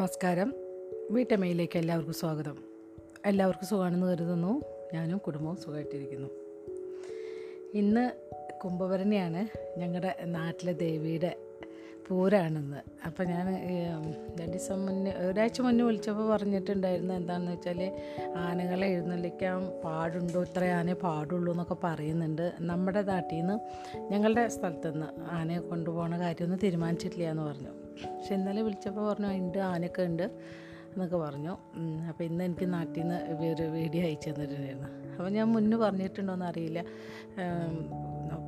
നമസ്കാരം. വീട്ടമ്മയിലേക്ക് എല്ലാവർക്കും സ്വാഗതം. എല്ലാവർക്കും സുഖമാണെന്ന് കരുതുന്നു. ഞാനും കുടുംബവും സുഖമായിട്ടിരിക്കുന്നു. ഇന്ന് കുംഭഭരണിയാണ്. ഞങ്ങളുടെ നാട്ടിലെ ദേവിയുടെ പൂരാണെന്ന്. അപ്പോൾ ഞാൻ രണ്ട് ദിവസം മുന്നേ ഒരാഴ്ച മുന്നേ വിളിച്ചപ്പോൾ പറഞ്ഞിട്ടുണ്ടായിരുന്നു എന്താണെന്ന് വെച്ചാൽ ആനകളെ എഴുന്നള്ളിക്കാൻ പാടുണ്ടോ? ഇത്ര ആനയെ പാടുള്ളൂ എന്നൊക്കെ പറയുന്നുണ്ട്. നമ്മുടെ നാട്ടിൽ നിന്ന് ഞങ്ങളുടെ സ്ഥലത്തുനിന്ന് ആനയെ കൊണ്ടുപോകുന്ന കാര്യമൊന്നും തീരുമാനിച്ചിട്ടില്ല എന്ന് പറഞ്ഞു. പക്ഷെ ഇന്നലെ വിളിച്ചപ്പോൾ പറഞ്ഞു ഉണ്ട് ആനയൊക്കെ ഉണ്ട് എന്നൊക്കെ പറഞ്ഞു. അപ്പോൾ ഇന്ന് എനിക്ക് നാട്ടിൽ നിന്ന് ഒരു വീഡിയോ അയച്ചു തന്നിട്ടുണ്ടായിരുന്നു. അപ്പോൾ ഞാൻ മുന്നേ പറഞ്ഞിട്ടുണ്ടോയെന്ന് അറിയില്ല.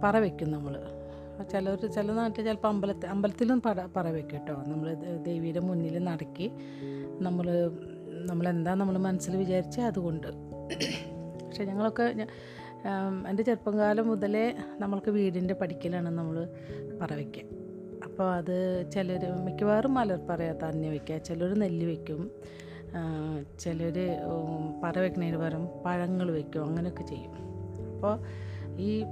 പറ വയ്ക്കും നമ്മൾ. ചിലർ ചില നാട്ടിൽ ചിലപ്പോൾ അമ്പലത്തിൽ അമ്പലത്തിലും പറ പറ വയ്ക്കും കേട്ടോ. നമ്മൾ ദേവിയുടെ മുന്നിൽ നടക്കി നമ്മൾ നമ്മളെന്താ നമ്മൾ മനസ്സിൽ വിചാരിച്ച അതുകൊണ്ട്. പക്ഷെ ഞങ്ങളൊക്കെ എന്റെ ചെറുപ്പം കാലം മുതലേ നമ്മൾക്ക് വീടിന്റെ പഠിക്കലാണ് നമ്മൾ പറ വയ്ക്കുക അപ്പോൾ അത് ചിലർ മിക്കവാറും മലർ മലർപ്പറ തന്നെ വയ്ക്കുക ചിലർ നെല്ല് വയ്ക്കും ചിലർ പറ വയ്ക്കുന്നതിന് പകരം പഴങ്ങൾ വയ്ക്കും അങ്ങനെയൊക്കെ ചെയ്യും. അപ്പോൾ ഈ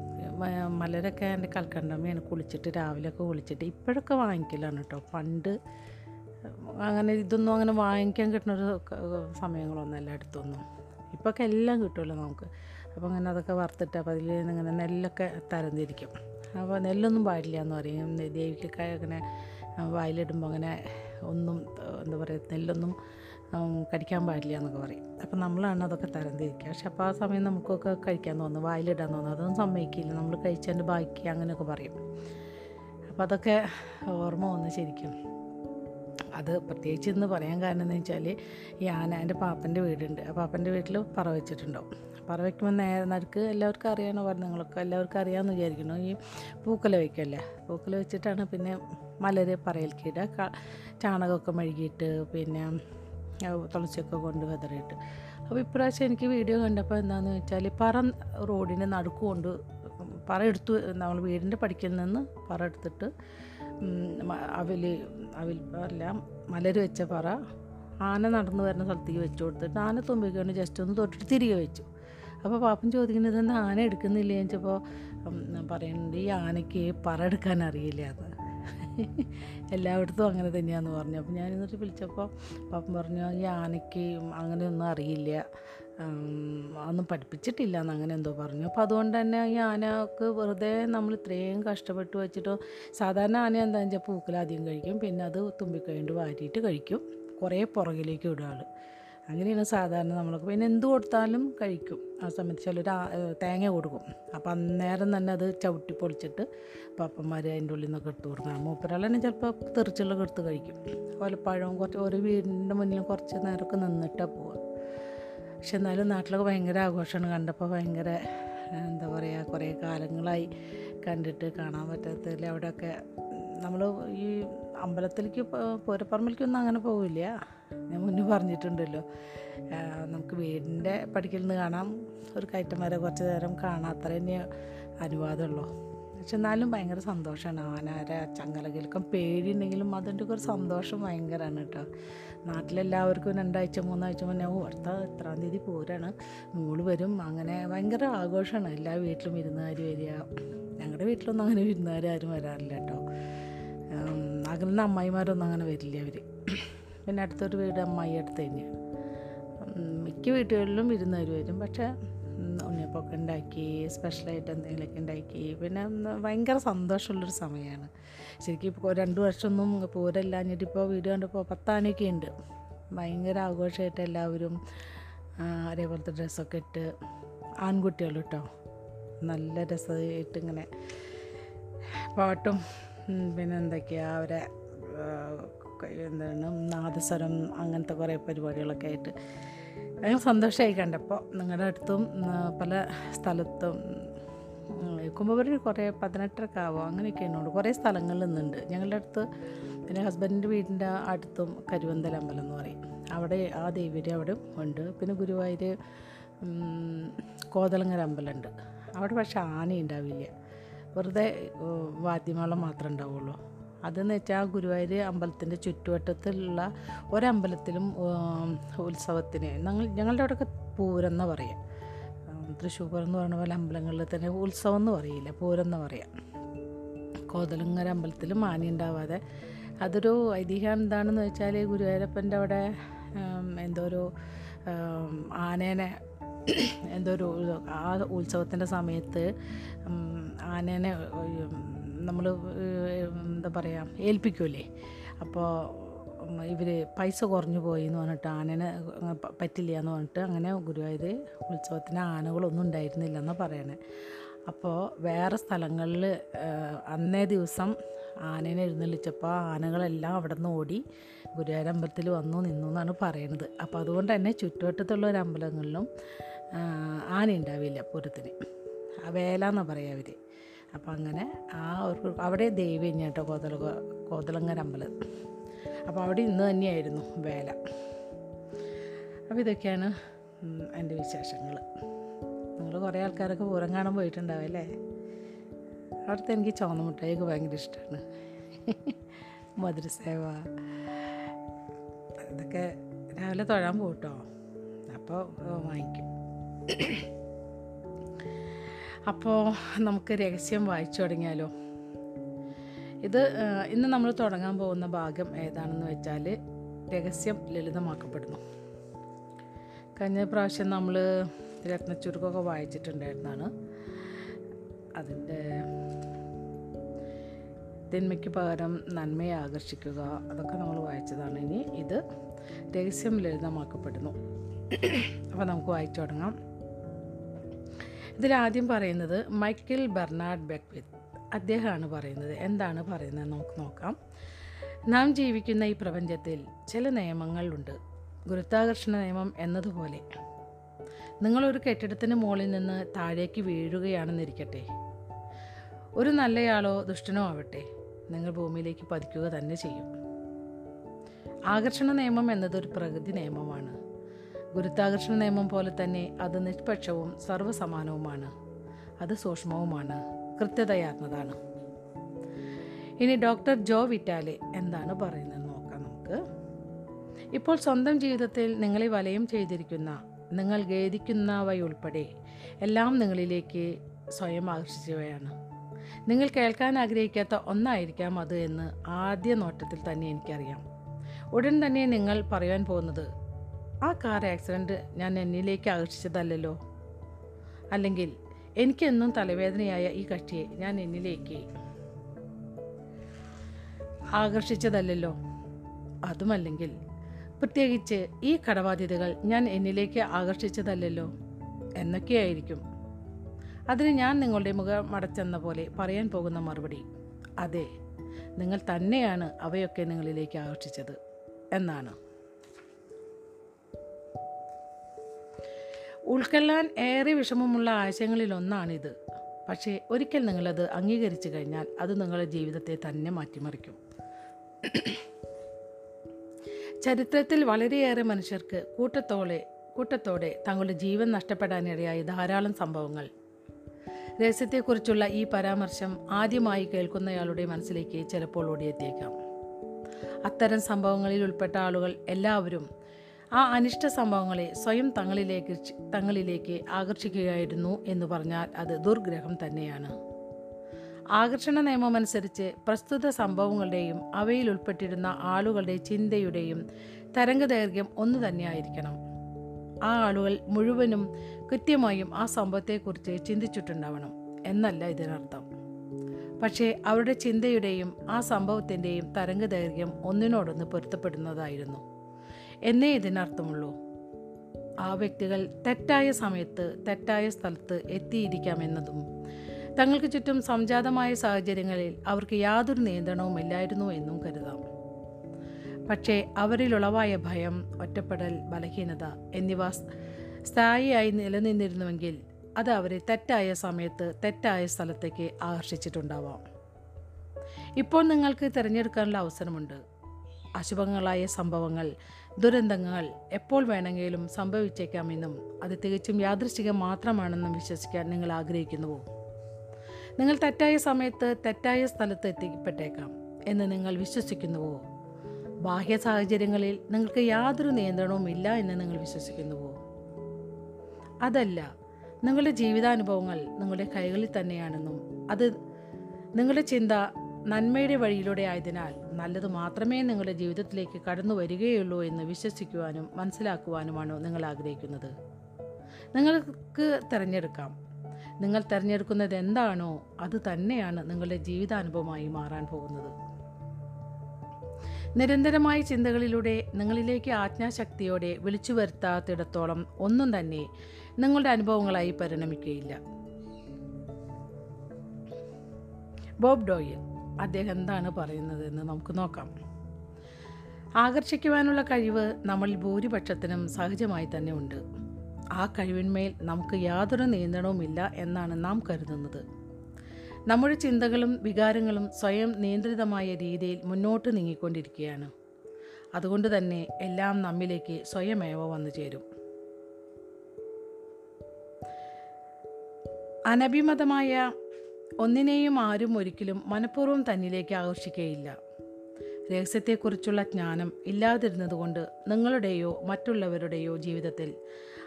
മലരൊക്കെ എന്റെ കൽക്കണ്ടമ്മയാണ് കുളിച്ചിട്ട് രാവിലെയൊക്കെ കുളിച്ചിട്ട് ഇപ്പോഴൊക്കെ വാങ്ങിക്കലാണ് കേട്ടോ പണ്ട് അങ്ങനെ ഇതൊന്നും അങ്ങനെ വാങ്ങിക്കാൻ കിട്ടുന്നൊരു ക- സമയങ്ങളൊന്നും അല്ല അടുത്തൊന്നും ഇപ്പോഴൊക്കെ എല്ലാം കിട്ടുമല്ലോ നമുക്ക്. അപ്പോൾ അങ്ങനെ അതൊക്കെ വറുത്തിട്ട് അപ്പോൾ അതിൽ ഇങ്ങനെ നെല്ലൊക്കെ തരംതിരിക്കും. അപ്പോൾ നെല്ലൊന്നും പാടില്ല എന്ന് പറയും ദേവിക്കൊക്കെ അങ്ങനെ വായിലിടുമ്പോൾ അങ്ങനെ ഒന്നും എന്താ പറയുക നെല്ലൊന്നും കഴിക്കാൻ പാടില്ല എന്നൊക്കെ പറയും. അപ്പം നമ്മളാണ് അതൊക്കെ തരംതിരിക്കുക. പക്ഷെ അപ്പോൾ ആ സമയം നമുക്കൊക്കെ കഴിക്കാൻ തോന്നുന്നു വായിലിടാൻ തോന്നുന്നു അതൊന്നും സമ്മതിക്കില്ല. നമ്മൾ കഴിച്ചതിന്റെ ബാക്കി അങ്ങനെയൊക്കെ പറയും. അപ്പോൾ അതൊക്കെ ഓർമ്മ വന്ന് ശരിക്കും. അത് പ്രത്യേകിച്ച് ഇന്ന് പറയാൻ കാരണം എന്ന് വെച്ചാൽ ഈ ആന എന്റെ പാപ്പന്റെ വീടുണ്ട്. ആ പാപ്പന്റെ വീട്ടിൽ പറ വെച്ചിട്ടുണ്ടാവും. പറ വയ്ക്കുമ്പോൾ നേരെ നടുക്ക് എല്ലാവർക്കും അറിയാനോ പറഞ്ഞു നിങ്ങളൊക്കെ എല്ലാവർക്കും അറിയാമെന്ന് വിചാരിക്കുന്നു. ഈ പൂക്കല വയ്ക്കല്ലേ പൂക്കല വെച്ചിട്ടാണ് പിന്നെ മലര് പറയൽക്കിടുക ചാണകമൊക്കെ മെഴുകിയിട്ട് പിന്നെ തുളസിയൊക്കെ കൊണ്ട് വെതറിയിട്ട്. അപ്പോൾ ഇപ്രാവശ്യം എനിക്ക് വീഡിയോ കണ്ടപ്പോൾ എന്താണെന്ന് വെച്ചാൽ പറ റോഡിന്റെ നടുക്ക് കൊണ്ട് പറ എടുത്തു നമ്മൾ വീടിന്റെ പടിക്കൽ നിന്ന് പറ എടുത്തിട്ട് അവൽ അവൽ അല്ല മലര് വെച്ച പറ ആന നടന്നു വരുന്ന സ്ഥലത്തേക്ക് വെച്ച് കൊടുത്തിട്ട് ആന തുമ്പിക്കൊണ്ട് ജസ്റ്റ് ഒന്ന് തൊട്ടിട്ട് തിരികെ വെച്ചു. അപ്പോൾ പാപ്പൻ ചോദിക്കുന്നത് എന്താ ആന എടുക്കുന്നില്ലേ എന്ന് വെച്ചപ്പോൾ പറയുന്നുണ്ട് ഈ ആനയ്ക്ക് പറ എടുക്കാൻ അറിയില്ല എന്ന് എല്ലായിടത്തും അങ്ങനെ തന്നെയാന്ന് പറഞ്ഞു. അപ്പോൾ ഞാൻ എന്നിട്ട് വിളിച്ചപ്പോൾ പാപ്പൻ പറഞ്ഞു ഈ ആനയ്ക്ക് അങ്ങനെയൊന്നും അറിയില്ല. ഒന്നും പഠിപ്പിച്ചിട്ടില്ല എന്ന് അങ്ങനെ എന്തോ പറഞ്ഞു. അപ്പോൾ അതുകൊണ്ട് തന്നെ ഈ ആനക്ക് വെറുതെ നമ്മൾ ഇത്രയും കഷ്ടപ്പെട്ട് വെച്ചിട്ട് സാധാരണ ആന എന്താണെന്ന് വെച്ചാൽ പൂക്കലാദ്യം കഴിക്കും പിന്നെ അത് തുമ്പിക്കഴിഞ്ഞിട്ട് വാരിയിട്ട് കഴിക്കും. കുറേ പുറകിലേക്ക് വിടുക അങ്ങനെയാണ് സാധാരണ നമ്മൾ പിന്നെ എന്ത് കൊടുത്താലും കഴിക്കും. ആ സമയത്ത് ചിലർ തേങ്ങ കൊടുക്കും. അപ്പം അന്നേരം തന്നെ അത് ചവിട്ടി പൊളിച്ചിട്ട് പപ്പന്മാർ അതിന്റെ ഉള്ളിൽ നിന്നൊക്കെ എടുത്ത് കൊടുക്കും. മൂപ്പരാൾ തന്നെ ചിലപ്പോൾ തെറിച്ചുള്ളൊക്കെ എടുത്ത് കഴിക്കും. പഴവും കുറച്ച് ഒരു വീടിന്റെ മുന്നിൽ കുറച്ച് നേരമൊക്കെ നിന്നിട്ടാണ് പോവുക. പക്ഷെ എന്നാലും നാട്ടിലൊക്കെ ഭയങ്കര ആഘോഷമാണ്. കണ്ടപ്പോൾ ഭയങ്കര എന്താ പറയുക കുറേ കാലങ്ങളായി കണ്ടിട്ട് കാണാൻ പറ്റാത്തതിൽ അവിടെയൊക്കെ നമ്മൾ ഈ അമ്പലത്തിലേക്ക് പൂരപ്പറമ്പിലേക്കൊന്നും അങ്ങനെ പോവില്ല. ഞാൻ മുന്നേ പറഞ്ഞിട്ടുണ്ടല്ലോ. നമുക്ക് വീടിന്റെ പടിക്കൽ നിന്ന് കാണാം. ഒരു കയറ്റം കുറച്ച് നേരം കാണാം. അത്ര തന്നെ അനുവാദമുള്ളൂ. പക്ഷെ എന്നാലും ഭയങ്കര സന്തോഷമാണ്. ആനാര ചങ്ങലകൾക്കും പേടിയുണ്ടെങ്കിലും അതിന്റെ ഒക്കെ ഒരു സന്തോഷം ഭയങ്കരമാണ് കേട്ടോ. നാട്ടിലെല്ലാവർക്കും രണ്ടാഴ്ച മൂന്നാഴ്ച മുന്നേ ഓ അടുത്ത എത്രാം തീയതി പോരാണ്. മോൾ വരും. അങ്ങനെ ഭയങ്കര ആഘോഷമാണ്. എല്ലാ വീട്ടിലും വിരുന്നുകാർ വരിക. ഞങ്ങളുടെ വീട്ടിലൊന്നും അങ്ങനെ വിരുന്നുകാർ ആരും വരാറില്ല കേട്ടോ. അകലുന്ന അമ്മായിമാരൊന്നും അങ്ങനെ വരില്ല അവർ പിന്നെ അടുത്തൊരു വീട് അമ്മായി അടുത്ത് തന്നെയാണ് മിക്ക വീട്ടുകളിലും ഇരുന്നവർ വരും. പക്ഷേ ഉണ്ണിയപ്പൊക്കെ ഉണ്ടാക്കി സ്പെഷ്യലായിട്ട് എന്തെങ്കിലുമൊക്കെ ഉണ്ടാക്കി. പിന്നെ ഭയങ്കര സന്തോഷമുള്ളൊരു സമയമാണ്. ശരിക്കും ഇപ്പോൾ രണ്ട് വർഷമൊന്നും പൂരല്ലാഞ്ഞിട്ട് ഇപ്പോൾ വീട് കണ്ടപ്പോൾ പത്താനൊക്കെ ഉണ്ട്. ഭയങ്കര ആഘോഷമായിട്ട് എല്ലാവരും അതേപോലത്തെ ഡ്രസ്സൊക്കെ ഇട്ട് ആൺകുട്ടികൾ കേട്ടോ നല്ല രസമായിട്ട് ഇങ്ങനെ പാട്ടും പിന്നെ എന്തൊക്കെയാ അവരെ എന്താണ് നാദസ്വരം അങ്ങനത്തെ കുറേ പരിപാടികളൊക്കെ ആയിട്ട് ഞങ്ങൾ സന്തോഷമായി കണ്ടപ്പോൾ നിങ്ങളുടെ അടുത്തും പല സ്ഥലത്തും കുംഭപുരം കുറേ പതിനെട്ടരക്കാവോ അങ്ങനെയൊക്കെ ഉണ്ട് കുറേ സ്ഥലങ്ങളിൽ നിന്നുണ്ട്. ഞങ്ങളുടെ അടുത്ത് പിന്നെ ഹസ്ബൻഡിന്റെ വീടിന്റെ അടുത്തും കരുവന്തൽ അമ്പലം എന്ന് പറയും. അവിടെ ആ ദേവിയുടെ അവിടെ ഉണ്ട്. പിന്നെ ഗുരുവായൂർ ഉം, കോതലങ്ങര അമ്പലമുണ്ട്. അവിടെ പക്ഷേ ആന ഉണ്ടാവില്ല വെറുതെ വാദ്യമേളം മാത്രമേ ഉണ്ടാവുള്ളൂ. അതെന്ന് വെച്ചാൽ ഗുരുവായൂർ അമ്പലത്തിന്റെ ചുറ്റുവട്ടത്തിലുള്ള ഒരമ്പലത്തിലും ഉത്സവത്തിന് ഞങ്ങൾ ഞങ്ങളുടെ അവിടെയൊക്കെ പൂരം എന്ന് പറയാം തൃശ്ശൂർ എന്ന് പറയുന്ന പോലെ അമ്പലങ്ങളിൽ തന്നെ ഉത്സവം എന്ന് പറയില്ല പൂരം എന്ന് പറയാം. കോതലങ്ങര അമ്പലത്തിലും ആന ഉണ്ടാവാതെ. അതൊരു ഐതിഹ്യം എന്താണെന്ന് വെച്ചാൽ ഗുരുവായൂരപ്പന്റെ അവിടെ എന്തോ ഒരു ആനേനെ എന്തോ ഒരു ആ ഉത്സവത്തിന്റെ സമയത്ത് ആനേനെ നമ്മൾ എന്താ പറയുക ഏൽപ്പിക്കൂലേ? അപ്പോൾ ഇവർ പൈസ കുറഞ്ഞു പോയി എന്ന് പറഞ്ഞിട്ട് ആനനെ പറ്റില്ല എന്ന് പറഞ്ഞിട്ട് അങ്ങനെ ഗുരുവായൂർ ഉത്സവത്തിന് ആനകളൊന്നും ഉണ്ടായിരുന്നില്ല എന്നാണ് പറയണേ. അപ്പോൾ വേറെ സ്ഥലങ്ങളിൽ അന്നേ ദിവസം ആനേനെ എഴുന്നള്ളിച്ചപ്പോൾ ആനകളെല്ലാം അവിടെ നിന്ന് ഓടി ഗുരുവായൂർ അമ്പലത്തിൽ വന്നു നിന്നു എന്നാണ് പറയുന്നത്. അപ്പോൾ അതുകൊണ്ട് തന്നെ ചുറ്റുവട്ടത്തുള്ള ഒരു അമ്പലങ്ങളിലും ആന ഉണ്ടാവില്ല പൂരത്തിന്. വേല എന്നാണ് പറയുക അവർ അപ്പോൾ അങ്ങനെ ആ ഒരു അവിടെ ദേവി കേട്ടോ കോതല കോതലങ്ങര അമ്പലം. അപ്പോൾ അവിടെ ഇന്ന് തന്നെയായിരുന്നു വേല. അപ്പോൾ ഇതൊക്കെയാണ് എന്റെ വിശേഷങ്ങൾ. നിങ്ങൾ കുറേ ആൾക്കാരൊക്കെ പൂരം കാണാൻ പോയിട്ടുണ്ടാവും അല്ലേ? അവിടുത്തെ എനിക്ക് ചുവന്ന മുട്ടായിക്ക് ഭയങ്കര ഇഷ്ടമാണ്. മധുരസേവ ഇതൊക്കെ രാവിലെ തൊഴാൻ പോട്ടോ അപ്പോൾ വാങ്ങിക്കും. അപ്പോൾ നമുക്ക് രഹസ്യം വായിച്ചു തുടങ്ങിയാലോ? ഇത് ഇന്ന് നമ്മൾ തുടങ്ങാൻ പോകുന്ന ഭാഗം ഏതാണെന്ന് വെച്ചാൽ രഹസ്യം ലളിതമാക്കപ്പെടുന്നു. കഴിഞ്ഞ പ്രാവശ്യം നമ്മൾ രത്നച്ചുരുക്കൊക്കെ വായിച്ചിട്ടുണ്ടായിരുന്നതാണ് അതിന്റെ തിന്മയ്ക്ക് പകരം നന്മയെ ആകർഷിക്കുക. അതൊക്കെ നമ്മൾ വായിച്ചതാണ്. ഇനി ഇത് രഹസ്യം ലളിതമാക്കപ്പെടുന്നു. അപ്പോൾ നമുക്ക് വായിച്ചു തുടങ്ങാം. ഇതിലാദ്യം പറയുന്നത് മൈക്കിൾ ബെർണാഡ് ബെക്വിത്ത് അദ്ദേഹമാണ് പറയുന്നത്. എന്താണ് പറയുന്നത് നമുക്ക് നോക്കാം. നാം ജീവിക്കുന്ന ഈ പ്രപഞ്ചത്തിൽ ചില നിയമങ്ങളുണ്ട് ഗുരുത്വാകർഷണ നിയമം എന്നതുപോലെ. നിങ്ങളൊരു കെട്ടിടത്തിന് മുകളിൽ നിന്ന് താഴേക്ക് വീഴുകയാണെന്നിരിക്കട്ടെ. ഒരു നല്ലയാളോ ദുഷ്ടനോ ആവട്ടെ. നിങ്ങൾ ഭൂമിയിലേക്ക് പതിക്കുക തന്നെ ചെയ്യും. ആകർഷണ നിയമം എന്നതൊരു പ്രകൃതി നിയമമാണ്. ഗുരുത്വാകർഷണ നിയമം പോലെ തന്നെ അത് നിഷ്പക്ഷവും സർവസമാനവുമാണ്. അത് സൂക്ഷ്മവുമാണ്. കൃത്യതയാർന്നതാണ്. ഇനി ഡോക്ടർ ജോ വിറ്റാലെ എന്താണ് പറയുന്നത് നോക്കാം നമുക്ക്. ഇപ്പോൾ സ്വന്തം ജീവിതത്തിൽ നിങ്ങളെ വലയം ചെയ്തിരിക്കുന്ന നിങ്ങൾ ഖേദിക്കുന്നവയുൾപ്പെടെ എല്ലാം നിങ്ങളിലേക്ക് സ്വയം ആകർഷിച്ചവയാണ്. നിങ്ങൾ കേൾക്കാൻ ആഗ്രഹിക്കാത്ത ഒന്നായിരിക്കാം അത് എന്ന് ആദ്യ നോട്ടത്തിൽ തന്നെ എനിക്കറിയാം. ഉടൻ തന്നെ നിങ്ങൾ പറയാൻ പോകുന്നത് ആ കാർ ആക്സിഡന്റ് ഞാൻ എന്നിലേക്ക് ആകർഷിച്ചതല്ലല്ലോ. അല്ലെങ്കിൽ എനിക്കെന്നും തലവേദനയായ ഈ കക്ഷിയെ ഞാൻ എന്നിലേക്ക് ആകർഷിച്ചതല്ലല്ലോ. അതുമല്ലെങ്കിൽ പ്രത്യേകിച്ച് ഈ കടബാധ്യതകൾ ഞാൻ എന്നിലേക്ക് ആകർഷിച്ചതല്ലല്ലോ. എന്നൊക്കെയായിരിക്കും അതിന് ഞാൻ നിങ്ങളുടെ മുഖം അടച്ചെന്ന പോലെ പറയാൻ പോകുന്ന മറുപടി അതെ നിങ്ങൾ തന്നെയാണ് അവയൊക്കെ നിങ്ങളിലേക്ക് ആകർഷിച്ചത് എന്നാണ്. ഉൾക്കൊള്ളാൻ ഏറെ വിഷമമുള്ള ആശയങ്ങളിലൊന്നാണിത്. പക്ഷേ ഒരിക്കൽ നിങ്ങളത് അംഗീകരിച്ചു കഴിഞ്ഞാൽ അത് നിങ്ങളുടെ ജീവിതത്തെ തന്നെ മാറ്റിമറിക്കും. ചരിത്രത്തിൽ വളരെയേറെ മനുഷ്യർക്ക് കൂട്ടത്തോടെ കൂട്ടത്തോടെ തങ്ങളുടെ ജീവൻ നഷ്ടപ്പെടാനിടയായ ധാരാളം സംഭവങ്ങൾ രഹസ്യത്തെക്കുറിച്ചുള്ള ഈ പരാമർശം ആദ്യമായി കേൾക്കുന്നയാളുടെ മനസ്സിലേക്ക് ചിലപ്പോൾ ഓടിയെത്തിയേക്കാം. അത്തരം സംഭവങ്ങളിൽ ഉൾപ്പെട്ട ആളുകൾ എല്ലാവരും ആ അനിഷ്ട സംഭവങ്ങളെ സ്വയം തങ്ങളിലേക്ക് തങ്ങളിലേക്ക് ആകർഷിക്കുകയായിരുന്നു എന്ന് പറഞ്ഞാൽ അത് ദുർഗ്രഹം തന്നെയാണ്. ആകർഷണ നിയമമനുസരിച്ച് പ്രസ്തുത സംഭവങ്ങളുടെയും അവയിൽ ഉൾപ്പെട്ടിരുന്ന ആളുകളുടെ ചിന്തയുടെയും തരംഗദൈർഘ്യം ഒന്നു തന്നെയായിരിക്കണം. ആ ആളുകൾ മുഴുവനും കൃത്യമായും ആ സംഭവത്തെക്കുറിച്ച് ചിന്തിച്ചിട്ടുണ്ടാവണം. എന്നല്ല ഇതിനർത്ഥം. പക്ഷേ അവരുടെ ചിന്തയുടെയും ആ സംഭവത്തിന്റെയും തരംഗദൈർഘ്യം ഒന്നിനോടൊന്ന് പൊരുത്തപ്പെടുന്നതായിരുന്നു. എന്നേ ഇതിനർത്ഥമുള്ളൂ. ആ വ്യക്തികൾ തെറ്റായ സമയത്ത് തെറ്റായ സ്ഥലത്ത് എത്തിയിരിക്കാമെന്നതും തങ്ങൾക്ക് ചുറ്റും സംജാതമായ സാഹചര്യങ്ങളിൽ അവർക്ക് യാതൊരു നിയന്ത്രണവുമില്ലായിരുന്നു എന്നും കരുതാം. പക്ഷേ അവരിലുളവായ ഭയം ഒറ്റപ്പെടൽ ബലഹീനത എന്നിവ സ്ഥായിയായി നിലനിന്നിരുന്നുവെങ്കിൽ അത് അവരെ തെറ്റായ സമയത്ത് തെറ്റായ സ്ഥലത്തേക്ക് ആകർഷിച്ചിട്ടുണ്ടാവാം. ഇപ്പോൾ നിങ്ങൾക്ക് തിരഞ്ഞെടുക്കാനുള്ള അവസരമുണ്ട്. അശുഭങ്ങളായ സംഭവങ്ങൾ ദുരന്തങ്ങൾ എപ്പോൾ വേണമെങ്കിലും സംഭവിച്ചേക്കാമെന്നും അത് തികച്ചും യാദൃശ്ചികം മാത്രമാണെന്നും വിശ്വസിക്കാൻ നിങ്ങൾ ആഗ്രഹിക്കുന്നുവോ? നിങ്ങൾ തെറ്റായ സമയത്ത് തെറ്റായ സ്ഥലത്ത് എത്തിപ്പെട്ടേക്കാം എന്ന് നിങ്ങൾ വിശ്വസിക്കുന്നുവോ? ബാഹ്യ സാഹചര്യങ്ങളിൽ നിങ്ങൾക്ക് യാതൊരു നിയന്ത്രണവും ഇല്ല എന്ന് നിങ്ങൾ വിശ്വസിക്കുന്നുവോ? അതല്ല നിങ്ങളുടെ ജീവിതാനുഭവങ്ങൾ നിങ്ങളുടെ കൈകളിൽ തന്നെയാണെന്നും അത് നിങ്ങളുടെ ചിന്ത നന്മയുടെ വഴിയിലൂടെ ആയതിനാൽ നല്ലത് മാത്രമേ നിങ്ങളുടെ ജീവിതത്തിലേക്ക് കടന്നു വരികയുള്ളൂ എന്ന് വിശ്വസിക്കുവാനും മനസ്സിലാക്കുവാനുമാണോ നിങ്ങൾ ആഗ്രഹിക്കുന്നത്. നിങ്ങൾക്ക് തിരഞ്ഞെടുക്കാം. നിങ്ങൾ തിരഞ്ഞെടുക്കുന്നത് എന്താണോ അത് തന്നെയാണ് നിങ്ങളുടെ ജീവിതാനുഭവമായി മാറാൻ പോകുന്നത്. നിരന്തരമായ ചിന്തകളിലൂടെ നിങ്ങളിലേക്ക് ആജ്ഞാശക്തിയോടെ വിളിച്ചു വരുത്താത്തിടത്തോളം ഒന്നും തന്നെ നിങ്ങളുടെ അനുഭവങ്ങളായി പരിണമിക്കുകയില്ല. ബോബ് ഡോയിൽ അദ്ദേഹം എന്താണ് പറയുന്നത് എന്ന് നമുക്ക് നോക്കാം. ആകർഷിക്കുവാനുള്ള കഴിവ് നമ്മൾ ഭൂരിപക്ഷത്തിനും സഹജമായി തന്നെ ഉണ്ട്. ആ കഴിവിന്മേൽ നമുക്ക് യാതൊരു നിയന്ത്രണവുമില്ല എന്നാണ് നാം കരുതുന്നത്. നമ്മുടെ ചിന്തകളും വികാരങ്ങളും സ്വയം നിയന്ത്രിതമായ രീതിയിൽ മുന്നോട്ട് നീങ്ങിക്കൊണ്ടിരിക്കുകയാണ്. അതുകൊണ്ട് തന്നെ എല്ലാം നമ്മിലേക്ക് സ്വയമേവ വന്നു ചേരും. അനഭിമതമായ ഒന്നിനെയും ആരും ഒരിക്കലും മനഃപൂർവം തന്നിലേക്ക് ആകർഷിക്കുകയില്ല. രഹസ്യത്തെക്കുറിച്ചുള്ള ജ്ഞാനം ഇല്ലാതിരുന്നതുകൊണ്ട് നിങ്ങളുടെയോ മറ്റുള്ളവരുടെയോ ജീവിതത്തിൽ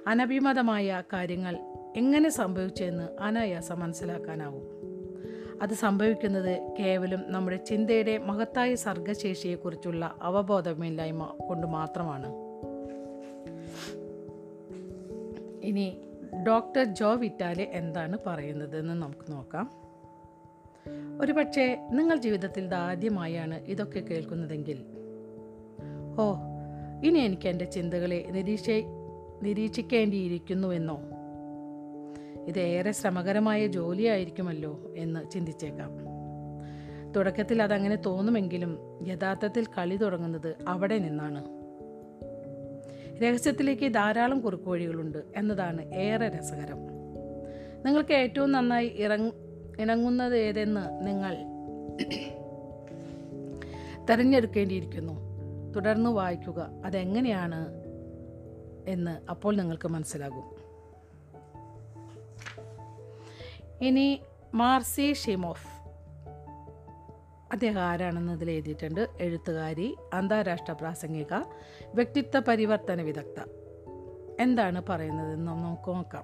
അനഭിമതമായ കാര്യങ്ങൾ എങ്ങനെ സംഭവിച്ചെന്ന് അനായാസം മനസ്സിലാക്കാനാവും. അത് സംഭവിക്കുന്നത് കേവലം നമ്മുടെ ചിന്തയുടെ മഹത്തായ സർഗശേഷിയെക്കുറിച്ചുള്ള അവബോധമില്ലായ്മ കൊണ്ട് മാത്രമാണ്. ഇനി ഡോക്ടർ ജോ വിറ്റാലെ എന്താണ് പറയുന്നതെന്ന് നമുക്ക് നോക്കാം. ഒരു പക്ഷേ നിങ്ങൾ ജീവിതത്തിൽ ആദ്യമായാണ് ഇതൊക്കെ കേൾക്കുന്നതെങ്കിൽ. ഓ ഇനി എനിക്ക് എന്റെ ചിന്തകളെ നിരീക്ഷ നിരീക്ഷിക്കേണ്ടിയിരിക്കുന്നുവെന്നോ? ഇതേറെ ശ്രമകരമായ ജോലിയായിരിക്കുമല്ലോ എന്ന് ചിന്തിച്ചേക്കാം. തുടക്കത്തിൽ അതങ്ങനെ തോന്നുമെങ്കിലും യഥാർത്ഥത്തിൽ കളി തുടങ്ങുന്നത് അവിടെ നിന്നാണ്. രഹസ്യത്തിലേക്ക് ധാരാളം കുറുക്കുവഴികളുണ്ട് എന്നതാണ് ഏറെ രസകരം. നിങ്ങൾക്ക് ഏറ്റവും നന്നായി ഇറങ് ഇണങ്ങുന്നത് ഏതെന്ന് നിങ്ങൾ തിരഞ്ഞെടുക്കേണ്ടിയിരിക്കുന്നു. തുടർന്ന് വായിക്കുക അതെങ്ങനെയാണ് എന്ന് അപ്പോൾ നിങ്ങൾക്ക് മനസ്സിലാകും. ഇനി മാർസി ഷിമോഫ്. അദ്ദേഹം ആരാണെന്ന് ഇതിൽ എഴുതിയിട്ടുണ്ട്? എഴുത്തുകാരി അന്താരാഷ്ട്ര പ്രാസംഗിക വ്യക്തിത്വ പരിവർത്തന വിദഗ്ധ. എന്താണ് പറയുന്നതെന്ന് നമുക്ക് നോക്കാം.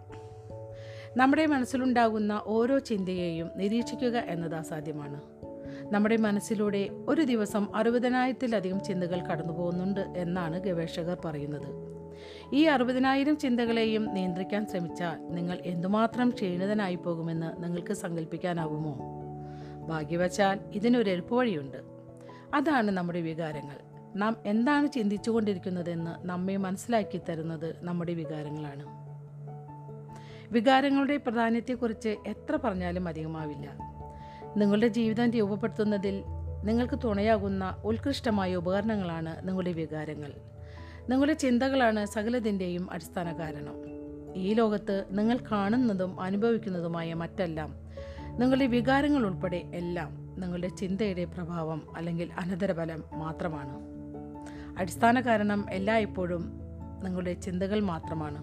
നമ്മുടെ മനസ്സിലുണ്ടാകുന്ന ഓരോ ചിന്തയെയും നിരീക്ഷിക്കുക എന്നത് അസാധ്യമാണ്. നമ്മുടെ മനസ്സിലൂടെ ഒരു ദിവസം അറുപതിനായിരത്തിലധികം ചിന്തകൾ കടന്നു പോകുന്നുണ്ട് എന്നാണ് ഗവേഷകർ പറയുന്നത്. ഈ അറുപതിനായിരം ചിന്തകളെയും നിയന്ത്രിക്കാൻ ശ്രമിച്ചാൽ നിങ്ങൾ എന്തുമാത്രം ക്ഷീണിതനായി പോകുമെന്ന് നിങ്ങൾക്ക് സങ്കല്പിക്കാനാവുമോ ഭാഗ്യവശാൽ ഇതിനൊരു എളുപ്പവഴിയുണ്ട് അതാണ് നമ്മുടെ വികാരങ്ങൾ. നാം എന്താണ് ചിന്തിച്ചുകൊണ്ടിരിക്കുന്നതെന്ന് നമ്മെ മനസ്സിലാക്കി തരുന്നത് നമ്മുടെ വികാരങ്ങളാണ്. വികാരങ്ങളുടെ പ്രാധാന്യത്തെക്കുറിച്ച് എത്ര പറഞ്ഞാലും അധികമാവില്ല. നിങ്ങളുടെ ജീവിതം രൂപപ്പെടുത്തുന്നതിൽ നിങ്ങൾക്ക് തുണയാകുന്ന ഉത്കൃഷ്ടമായ ഉപകരണങ്ങളാണ് നിങ്ങളുടെ വികാരങ്ങൾ. നിങ്ങളുടെ ചിന്തകളാണ് സകലതിന്റെയും അടിസ്ഥാന കാരണം. ഈ ലോകത്ത് നിങ്ങൾ കാണുന്നതും അനുഭവിക്കുന്നതുമായ മറ്റെല്ലാം നിങ്ങളുടെ വികാരങ്ങൾ ഉൾപ്പെടെ എല്ലാം നിങ്ങളുടെ ചിന്തയുടെ പ്രഭാവം അല്ലെങ്കിൽ അനന്തരഫലം മാത്രമാണ്. അടിസ്ഥാന കാരണം എല്ലായ്പ്പോഴും നിങ്ങളുടെ ചിന്തകൾ മാത്രമാണ്.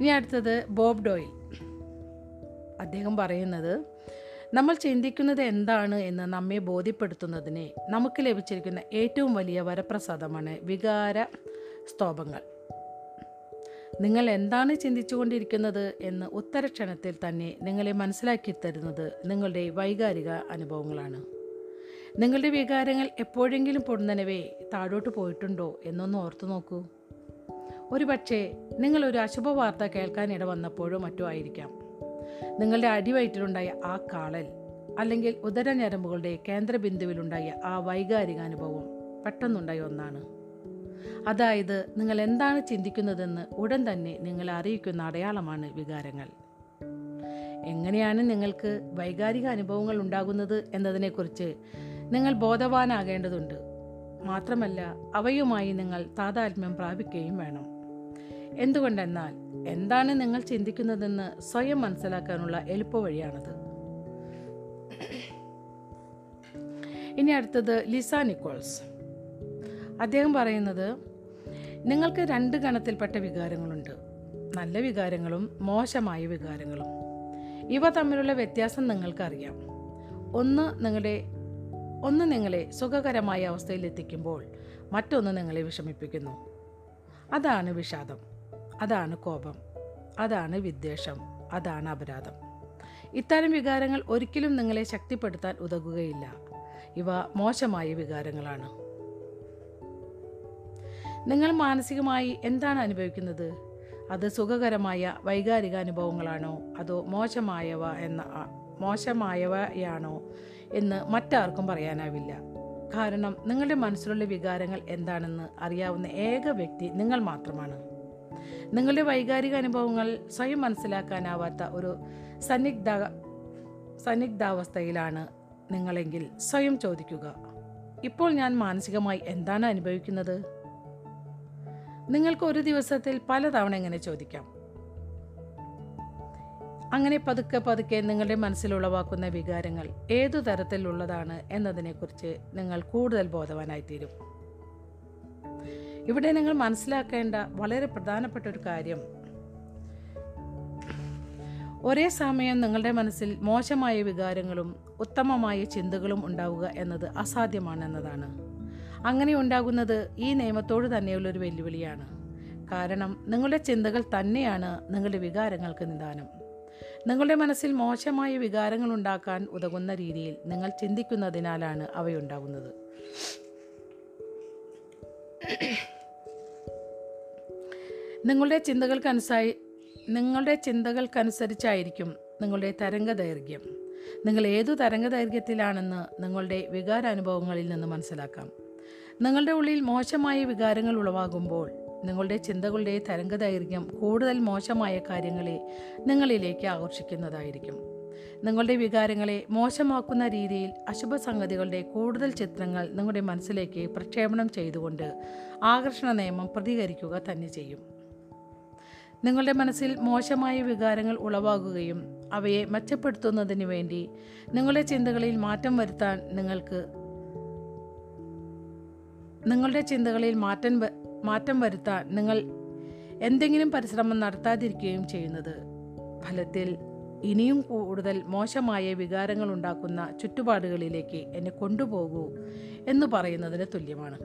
ഇനി അടുത്തത് ബോബ് ഡോയിൽ. അദ്ദേഹം പറയുന്നത് നമ്മൾ ചിന്തിക്കുന്നത് എന്താണ് എന്ന് നമ്മെ ബോധ്യപ്പെടുത്തുന്നതിന് നമുക്ക് ലഭിച്ചിരിക്കുന്ന ഏറ്റവും വലിയ വരപ്രസാദമാണ് വികാര സ്തോഭങ്ങൾ നിങ്ങൾ എന്താണ് ചിന്തിച്ചുകൊണ്ടിരിക്കുന്നത് എന്ന് ഉത്തരക്ഷണത്തിൽ തന്നെ നിങ്ങളെ മനസ്സിലാക്കി തരുന്നത് നിങ്ങളുടെ വൈകാരിക അനുഭവങ്ങളാണ്. നിങ്ങളുടെ വികാരങ്ങൾ എപ്പോഴെങ്കിലും പൊടുന്നനവേ താഴോട്ട് പോയിട്ടുണ്ടോ എന്നൊന്ന് ഓർത്തു നോക്കൂ. ഒരു പക്ഷേ നിങ്ങളൊരു അശുഭ വാർത്ത കേൾക്കാനിട ഇടവന്നപ്പോഴോ മറ്റോ ആയിരിക്കാം. നിങ്ങളുടെ അടിവയറ്റിലുണ്ടായ ആ കാളൽ അല്ലെങ്കിൽ ഉദരഞരമ്പുകളുടെ കേന്ദ്രബിന്ദുവിലുണ്ടായ ആ വൈകാരിക അനുഭവം പെട്ടെന്നുണ്ടായ ഒന്നാണ്. അതായത് നിങ്ങൾ എന്താണ് ചിന്തിക്കുന്നതെന്ന് ഉടൻ തന്നെ നിങ്ങളെ അറിയിക്കുന്ന അടയാളമാണ് വികാരങ്ങൾ. എങ്ങനെയാണ് നിങ്ങൾക്ക് വൈകാരിക അനുഭവങ്ങൾ ഉണ്ടാകുന്നത് എന്നതിനെക്കുറിച്ച് നിങ്ങൾ ബോധവാനാകേണ്ടതുണ്ട്. മാത്രമല്ല അവയുമായി നിങ്ങൾ താതാത്മ്യം പ്രാപിക്കുകയും വേണം. എന്തുകൊണ്ടെന്നാൽ എന്താണ് നിങ്ങൾ ചിന്തിക്കുന്നതെന്ന് സ്വയം മനസ്സിലാക്കാനുള്ള എളുപ്പവഴിയാണത്. ഇനി അടുത്തത് ലിസ നിക്കോൾസ്. അദ്ദേഹം പറയുന്നത് നിങ്ങൾക്ക് രണ്ട് ഗണത്തിൽപ്പെട്ട വികാരങ്ങളുണ്ട്. നല്ല വികാരങ്ങളും മോശമായ വികാരങ്ങളും. ഇവ തമ്മിലുള്ള വ്യത്യാസം നിങ്ങൾക്കറിയാം. ഒന്ന് നിങ്ങളുടെ ഒന്ന് നിങ്ങളെ സുഖകരമായ അവസ്ഥയിൽ എത്തിക്കുമ്പോൾ മറ്റൊന്ന് നിങ്ങളെ വിഷമിപ്പിക്കുന്നു. അതാണ് വിഷാദം. അതാണ് കോപം അതാണ് വിദ്വേഷം അതാണ് അപരാധം. ഇത്തരം വികാരങ്ങൾ ഒരിക്കലും നിങ്ങളെ ശക്തിപ്പെടുത്താൻ ഉതകുകയില്ല. ഇവ മോശമായ വികാരങ്ങളാണ്. നിങ്ങൾ മാനസികമായി എന്താണ് അനുഭവിക്കുന്നത്? അത് സുഖകരമായ വൈകാരിക അനുഭവങ്ങളാണോ? അതോ മോശമായവ എന്ന മോശമായവയാണോ എന്ന് മറ്റാർക്കും പറയാനാവില്ല. കാരണം നിങ്ങളുടെ മനസ്സിലുള്ള വികാരങ്ങൾ എന്താണെന്ന് അറിയാവുന്ന ഏക വ്യക്തി നിങ്ങൾ മാത്രമാണ്. നിങ്ങളുടെ വൈകാരിക അനുഭവങ്ങൾ സ്വയം മനസ്സിലാക്കാനാവാത്ത ഒരു സന്നിഗ്ധ സന്നിഗ്ധാവസ്ഥയിലാണ് നിങ്ങളെങ്കിൽ സ്വയം ചോദിക്കുക. ഇപ്പോൾ ഞാൻ മാനസികമായി എന്താണ് അനുഭവിക്കുന്നത്? നിങ്ങൾക്ക് ഒരു ദിവസത്തിൽ പലതവണ എങ്ങനെ ചോദിക്കാം. അങ്ങനെ പതുക്കെ പതുക്കെ നിങ്ങളുടെ മനസ്സിൽ ഉളവാക്കുന്ന വികാരങ്ങൾ ഏതു തരത്തിലുള്ളതാണ് എന്നതിനെക്കുറിച്ച് നിങ്ങൾ കൂടുതൽ ബോധവാനായിത്തീരും. ഇവിടെ നിങ്ങൾ മനസ്സിലാക്കേണ്ട വളരെ പ്രധാനപ്പെട്ട ഒരു കാര്യം. ഒരേ സമയം നിങ്ങളുടെ മനസ്സിൽ മോശമായ വികാരങ്ങളും ഉത്തമമായ ചിന്തകളും ഉണ്ടാവുക എന്നത് അസാധ്യമാണെന്നതാണ്. അങ്ങനെ ഉണ്ടാകുന്നത് ഈ നിയമത്തോട് തന്നെയുള്ളൊരു വെല്ലുവിളിയാണ്. കാരണം നിങ്ങളുടെ ചിന്തകൾ തന്നെയാണ് നിങ്ങളുടെ വികാരങ്ങൾക്ക് നിദാനം. നിങ്ങളുടെ മനസ്സിൽ മോശമായ വികാരങ്ങൾ ഉണ്ടാക്കാൻ ഉതകുന്ന രീതിയിൽ നിങ്ങൾ ചിന്തിക്കുന്നതിനാലാണ് അവയുണ്ടാകുന്നത്. നിങ്ങളുടെ ചിന്തകൾക്കനുസായി നിങ്ങളുടെ ചിന്തകൾക്കനുസരിച്ചായിരിക്കും നിങ്ങളുടെ തരംഗ ദൈർഘ്യം നിങ്ങൾ ഏതു തരംഗ ദൈർഘ്യത്തിലാണെന്ന് നിങ്ങളുടെ വികാരാനുഭവങ്ങളിൽ നിന്ന് മനസ്സിലാക്കാം. നിങ്ങളുടെ ഉള്ളിൽ മോശമായ വികാരങ്ങൾ ഉളവാകുമ്പോൾ നിങ്ങളുടെ ചിന്തകളുടെ തരംഗ ദൈർഘ്യം കൂടുതൽ മോശമായ കാര്യങ്ങളെ നിങ്ങളിലേക്ക് ആകർഷിക്കുന്നതായിരിക്കും. നിങ്ങളുടെ വികാരങ്ങളെ മോശമാക്കുന്ന രീതിയിൽ അശുഭ സംഗതികളുടെ കൂടുതൽ ചിത്രങ്ങൾ നിങ്ങളുടെ മനസ്സിലേക്ക് പ്രക്ഷേപണം ചെയ്തുകൊണ്ട് ആകർഷണ നിയമം പ്രതികരിക്കുക തന്നെ ചെയ്യും. നിങ്ങളുടെ മനസ്സിൽ മോശമായ വികാരങ്ങൾ ഉളവാകുകയും അവയെ മെച്ചപ്പെടുത്തുന്നതിന് വേണ്ടി നിങ്ങളുടെ ചിന്തകളിൽ മാറ്റം വരുത്താൻ നിങ്ങൾക്ക് നിങ്ങളുടെ ചിന്തകളിൽ മാറ്റം മാറ്റം വരുത്താൻ നിങ്ങൾ എന്തെങ്കിലും പരിശ്രമം നടത്താതിരിക്കുകയും ചെയ്യുന്നത്. ഫലത്തിൽ ഇനിയും കൂടുതൽ മോശമായ വികാരങ്ങൾ ഉണ്ടാക്കുന്ന ചുറ്റുപാടുകളിലേക്ക് എന്നെ കൊണ്ടുപോകൂ എന്ന് പറയുന്നതിന് തുല്യമാണ്.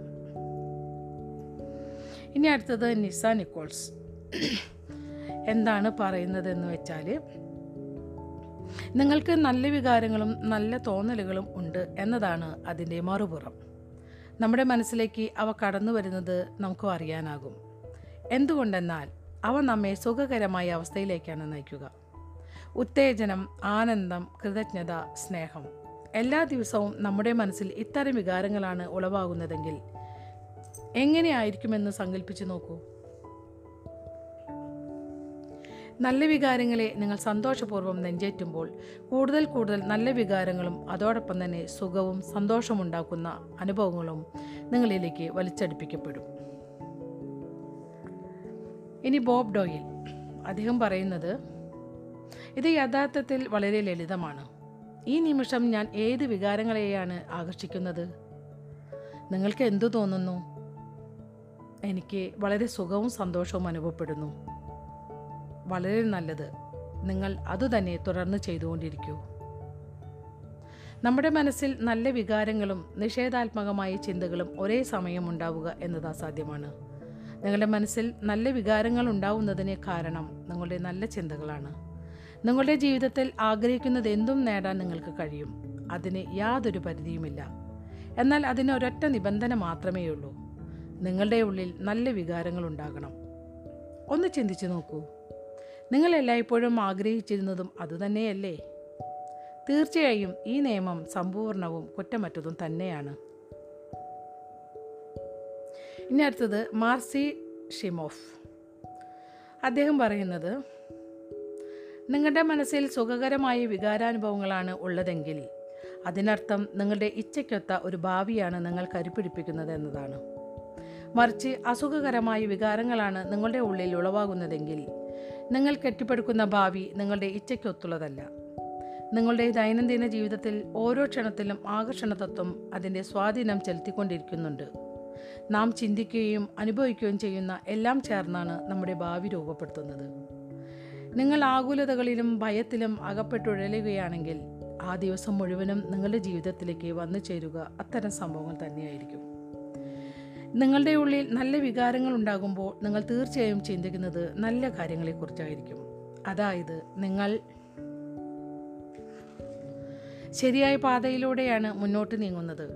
ഇനി അടുത്തത് നിസ നിക്കോൾസ്. എന്താണ് പറയുന്നതെന്ന് വെച്ചാൽ നിങ്ങൾക്ക് നല്ല വികാരങ്ങളും നല്ല തോന്നലുകളും ഉണ്ട് എന്നതാണ് അതിന്റെ മറുപുറം. നമ്മുടെ മനസ്സിലേക്ക് അവ കടന്നു വരുന്നത് നമുക്കും അറിയാനാകും. എന്തുകൊണ്ടെന്നാൽ അവ നമ്മെ സുഖകരമായ അവസ്ഥയിലേക്കാണ് നയിക്കുക. ഉത്തേജനം ആനന്ദം കൃതജ്ഞത സ്നേഹം. എല്ലാ ദിവസവും നമ്മുടെ മനസ്സിൽ ഇത്തരം വികാരങ്ങളാണ് ഉളവാകുന്നതെങ്കിൽ എങ്ങനെയായിരിക്കുമെന്ന് സങ്കല്പിച്ചു നോക്കൂ. നല്ല വികാരങ്ങളെ നിങ്ങൾ സന്തോഷപൂർവം നെഞ്ചേറ്റുമ്പോൾ കൂടുതൽ കൂടുതൽ നല്ല വികാരങ്ങളും അതോടൊപ്പം തന്നെ സുഖവും സന്തോഷമുണ്ടാക്കുന്ന അനുഭവങ്ങളും നിങ്ങളിലേക്ക് വലിച്ചടിപ്പിക്കപ്പെടും. ഇനി ബോബ് ഡോയിൽ. അദ്ദേഹം പറയുന്നത് ഇത് യഥാർത്ഥത്തിൽ വളരെ ലളിതമാണ്. ഈ നിമിഷം ഞാൻ ഏത് വികാരങ്ങളെയാണ് ആകർഷിക്കുന്നത്? നിങ്ങൾക്ക് എന്തു തോന്നുന്നു? എനിക്ക് വളരെ സുഖവും സന്തോഷവും അനുഭവപ്പെടുന്നു. വളരെ നല്ലത്. നിങ്ങൾ അതുതന്നെ തുടർന്ന് ചെയ്തുകൊണ്ടിരിക്കൂ. നമ്മുടെ മനസ്സിൽ നല്ല വികാരങ്ങളും നിഷേധാത്മകമായ ചിന്തകളും ഒരേ സമയം ഉണ്ടാവുക എന്നത് അസാധ്യമാണ് നിങ്ങളുടെ മനസ്സിൽ നല്ല വികാരങ്ങൾ ഉണ്ടാവുന്നതിന് കാരണം നിങ്ങളുടെ നല്ല ചിന്തകളാണ്. നിങ്ങളുടെ ജീവിതത്തിൽ ആഗ്രഹിക്കുന്നത് എന്തും നേടാൻ നിങ്ങൾക്ക് കഴിയും. അതിന് യാതൊരു പരിധിയുമില്ല. എന്നാൽ അതിന് ഒരൊറ്റ നിബന്ധന മാത്രമേ ഉള്ളൂ. നിങ്ങളുടെ ഉള്ളിൽ നല്ല വികാരങ്ങൾ ഉണ്ടാകണം. ഒന്ന് ചിന്തിച്ചു നോക്കൂ. നിങ്ങൾ എല്ലായ്പ്പോഴും ആഗ്രഹിച്ചിരുന്നതും അതുതന്നെയല്ലേ തീർച്ചയായും ഈ നിയമം സമ്പൂർണവും കുറ്റമറ്റതും തന്നെയാണ്. ഇനി അടുത്തത് മാർസി ഷിമോഫ്. അദ്ദേഹം പറയുന്നത് നിങ്ങളുടെ മനസ്സിൽ സുഖകരമായ വികാരാനുഭവങ്ങളാണ് ഉള്ളതെങ്കിൽ അതിനർത്ഥം നിങ്ങളുടെ ഇച്ഛയ്ക്കൊത്ത ഒരു ഭാവിയാണ് നിങ്ങൾ കരുപിടിപ്പിക്കുന്നത് എന്നതാണ്. മറിച്ച് അസുഖകരമായ വികാരങ്ങളാണ് നിങ്ങളുടെ ഉള്ളിൽ ഉളവാകുന്നതെങ്കിൽ നിങ്ങൾ കെട്ടിപ്പടുക്കുന്ന ഭാവി നിങ്ങളുടെ ഇച്ഛയ്ക്കൊത്തുള്ളതല്ല. നിങ്ങളുടെ ദൈനംദിന ജീവിതത്തിൽ ഓരോ ക്ഷണത്തിലും ആകർഷണ തത്വം അതിന്റെ സ്വാധീനം ചെലുത്തിക്കൊണ്ടിരിക്കുന്നുണ്ട്. നാം ചിന്തിക്കുകയും അനുഭവിക്കുകയും ചെയ്യുന്ന എല്ലാം ചേർന്നാണ് നമ്മുടെ ഭാവി രൂപപ്പെടുത്തുന്നത്. നിങ്ങൾ ആകുലതകളിലും ഭയത്തിലും അകപ്പെട്ടുഴലുകയാണെങ്കിൽ ആ ദിവസം മുഴുവനും നിങ്ങളുടെ ജീവിതത്തിലേക്ക് വന്നു ചേരുക. അത്തരം സംഭവങ്ങൾ തന്നെയായിരിക്കും. നിങ്ങളുടെ ഉള്ളിൽ നല്ല വികാരങ്ങൾ ഉണ്ടാകുമ്പോൾ നിങ്ങൾ തീർച്ചയായും ചിന്തിക്കുന്നത് നല്ല കാര്യങ്ങളെക്കുറിച്ചായിരിക്കും. അതായത് നിങ്ങൾ ശരിയായ പാതയിലൂടെയാണ് മുന്നോട്ട് നീങ്ങുന്നത്.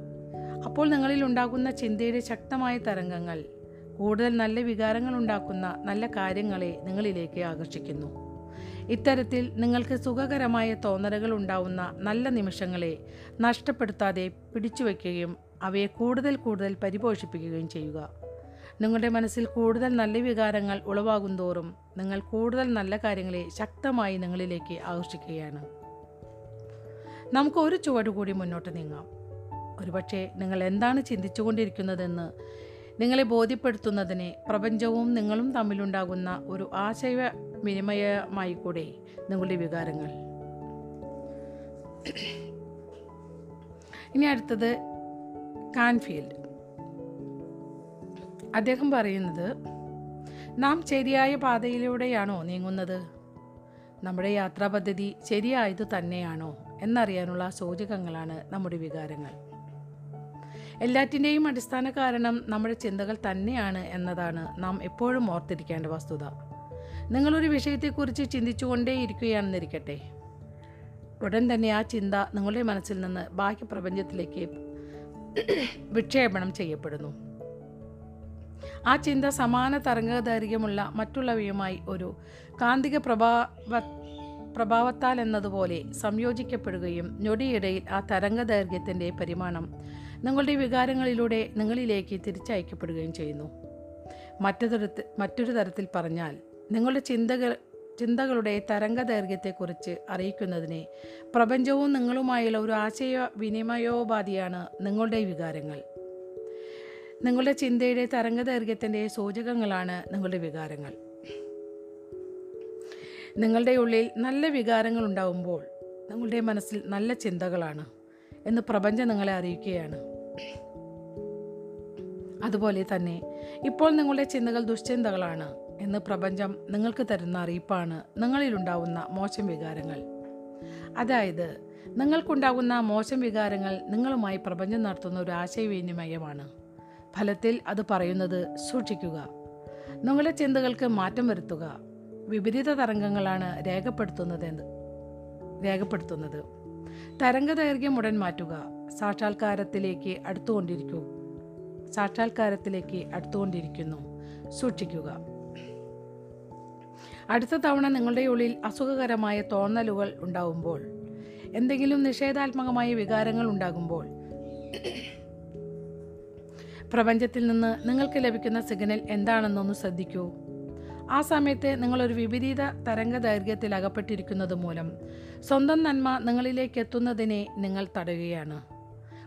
അപ്പോൾ നിങ്ങളിൽ ഉണ്ടാകുന്ന ചിന്തയുടെ ശക്തമായ തരംഗങ്ങൾ കൂടുതൽ നല്ല വികാരങ്ങൾ ഉണ്ടാക്കുന്ന നല്ല കാര്യങ്ങളെ നിങ്ങളിലേക്ക് ആകർഷിക്കുന്നു. ഇത്തരത്തിൽ നിങ്ങൾക്ക് സുഖകരമായ തോന്നലുകൾ ഉണ്ടാവുന്ന നല്ല നിമിഷങ്ങളെ നഷ്ടപ്പെടുത്താതെ പിടിച്ചു വയ്ക്കുകയും അവയെ കൂടുതൽ കൂടുതൽ പരിപോഷിപ്പിക്കുകയും ചെയ്യുക. നിങ്ങളുടെ മനസ്സിൽ കൂടുതൽ നല്ല വികാരങ്ങൾ ഉളവാകും തോറും നിങ്ങൾ കൂടുതൽ നല്ല കാര്യങ്ങളെ ശക്തമായി നിങ്ങളിലേക്ക് ആകർഷിക്കുകയാണ്. നമുക്ക് ഒരു ചുവട് കൂടി മുന്നോട്ട് നീങ്ങാം. ഒരുപക്ഷെ നിങ്ങൾ എന്താണ് ചിന്തിച്ചുകൊണ്ടിരിക്കുന്നതെന്ന് നിങ്ങളെ ബോധ്യപ്പെടുത്തുന്നതിന് പ്രപഞ്ചവും നിങ്ങളും തമ്മിലുണ്ടാകുന്ന ഒരു ആശയ വിനിമയമായി കൂടെ നിങ്ങളുടെ വികാരങ്ങൾ. ഇനി അടുത്തത് കാൻഫീൽഡ്. അദ്ദേഹം പറയുന്നത് നാം ശരിയായ പാതയിലൂടെയാണോ നീങ്ങുന്നത്? നമ്മുടെ യാത്രാ പദ്ധതി ശരിയായത് തന്നെയാണോ എന്നറിയാനുള്ള സൂചകങ്ങളാണ് നമ്മുടെ വികാരങ്ങൾ. എല്ലാറ്റിന്റെയും അടിസ്ഥാന കാരണം നമ്മുടെ ചിന്തകൾ തന്നെയാണ് എന്നതാണ് നാം എപ്പോഴും ഓർത്തിരിക്കേണ്ട വസ്തുത. നിങ്ങളൊരു വിഷയത്തെക്കുറിച്ച് ചിന്തിച്ചുകൊണ്ടേയിരിക്കുകയാണെന്നിരിക്കട്ടെ. ഉടൻ തന്നെ ആ ചിന്ത നിങ്ങളുടെ മനസ്സിൽ നിന്ന് ബാക്കി പ്രപഞ്ചത്തിലേക്ക് വിക്ഷേപണം ചെയ്യപ്പെടുന്നു. ആ ചിന്ത സമാന തരംഗ ദൈർഘ്യമുള്ള മറ്റുള്ളവയുമായി ഒരു കാന്തിക പ്രഭാവ പ്രഭാവത്താൽ എന്നതുപോലെ സംയോജിക്കപ്പെടുകയും ഞൊടിയിടയിൽ ആ തരംഗ ദൈർഘ്യത്തിന്റെ പരിമാണം നിങ്ങളുടെ വികാരങ്ങളിലൂടെ നിങ്ങളിലേക്ക് തിരിച്ചയക്കപ്പെടുകയും ചെയ്യുന്നു. മറ്റൊരു തരത്തിൽ മറ്റൊരു തരത്തിൽ പറഞ്ഞാൽ നിങ്ങളുടെ ചിന്തകൾ ചിന്തകളുടെ തരംഗ ദൈർഘ്യത്തെക്കുറിച്ച് അറിയിക്കുന്നതിന് പ്രപഞ്ചവും നിങ്ങളുമായുള്ള ഒരു ആശയ വിനിമയോപാധിയാണ് നിങ്ങളുടെ വികാരങ്ങൾ. നിങ്ങളുടെ ചിന്തയുടെ തരംഗ ദൈർഘ്യത്തിന്റെ സൂചകങ്ങളാണ് നിങ്ങളുടെ വികാരങ്ങൾ. നിങ്ങളുടെ ഉള്ളിൽ നല്ല വികാരങ്ങൾ ഉണ്ടാവുമ്പോൾ നിങ്ങളുടെ മനസ്സിൽ നല്ല ചിന്തകളാണ് എന്ന് പ്രപഞ്ചം നിങ്ങളെ അറിയിക്കുകയാണ്. അതുപോലെ തന്നെ ഇപ്പോൾ നിങ്ങളുടെ ചിന്തകൾ ദുശ്ചിന്തകളാണ് എന്ന് പ്രപഞ്ചം നിങ്ങൾക്ക് തരുന്ന അറിയിപ്പാണ് നിങ്ങളിലുണ്ടാവുന്ന മോശം വികാരങ്ങൾ. അതായത് നിങ്ങൾക്കുണ്ടാകുന്ന മോശം വികാരങ്ങൾ നിങ്ങളുമായി പ്രപഞ്ചം നടത്തുന്ന ഒരു ആശയവിനിമയമാണ്. ഫലത്തിൽ അത് പറയുന്നത് സൂക്ഷിക്കുക. നിങ്ങളുടെ ചിന്തകൾക്ക് മാറ്റം വരുത്തുക. വിപരീത തരംഗങ്ങളാണ് രേഖപ്പെടുത്തുന്നത് രേഖപ്പെടുത്തുന്നത്. തരംഗദൈർഘ്യം ഉടൻ മാറ്റുക. സാക്ഷാത്കാരത്തിലേക്ക് അടുത്തുകൊണ്ടിരിക്കൂ. സാക്ഷാത്കാരത്തിലേക്ക് അടുത്തുകൊണ്ടിരിക്കുന്നു. സൂക്ഷിക്കുക. അടുത്ത തവണ നിങ്ങളുടെ ഉള്ളിൽ അസുഖകരമായ തോന്നലുകൾ ഉണ്ടാകുമ്പോൾ എന്തെങ്കിലും നിഷേധാത്മകമായ വികാരങ്ങൾ ഉണ്ടാകുമ്പോൾ പ്രപഞ്ചത്തിൽ നിന്ന് നിങ്ങൾക്ക് ലഭിക്കുന്ന സിഗ്നൽ എന്താണെന്നൊന്ന് ശ്രദ്ധിക്കൂ. ആ സമയത്ത് നിങ്ങളൊരു വിപരീത തരംഗ ദൈർഘ്യത്തിൽ അകപ്പെട്ടിരിക്കുന്നത് മൂലം സ്വന്തം നന്മ നിങ്ങളിലേക്ക് എത്തുന്നതിനെ നിങ്ങൾ തടയുകയാണ്.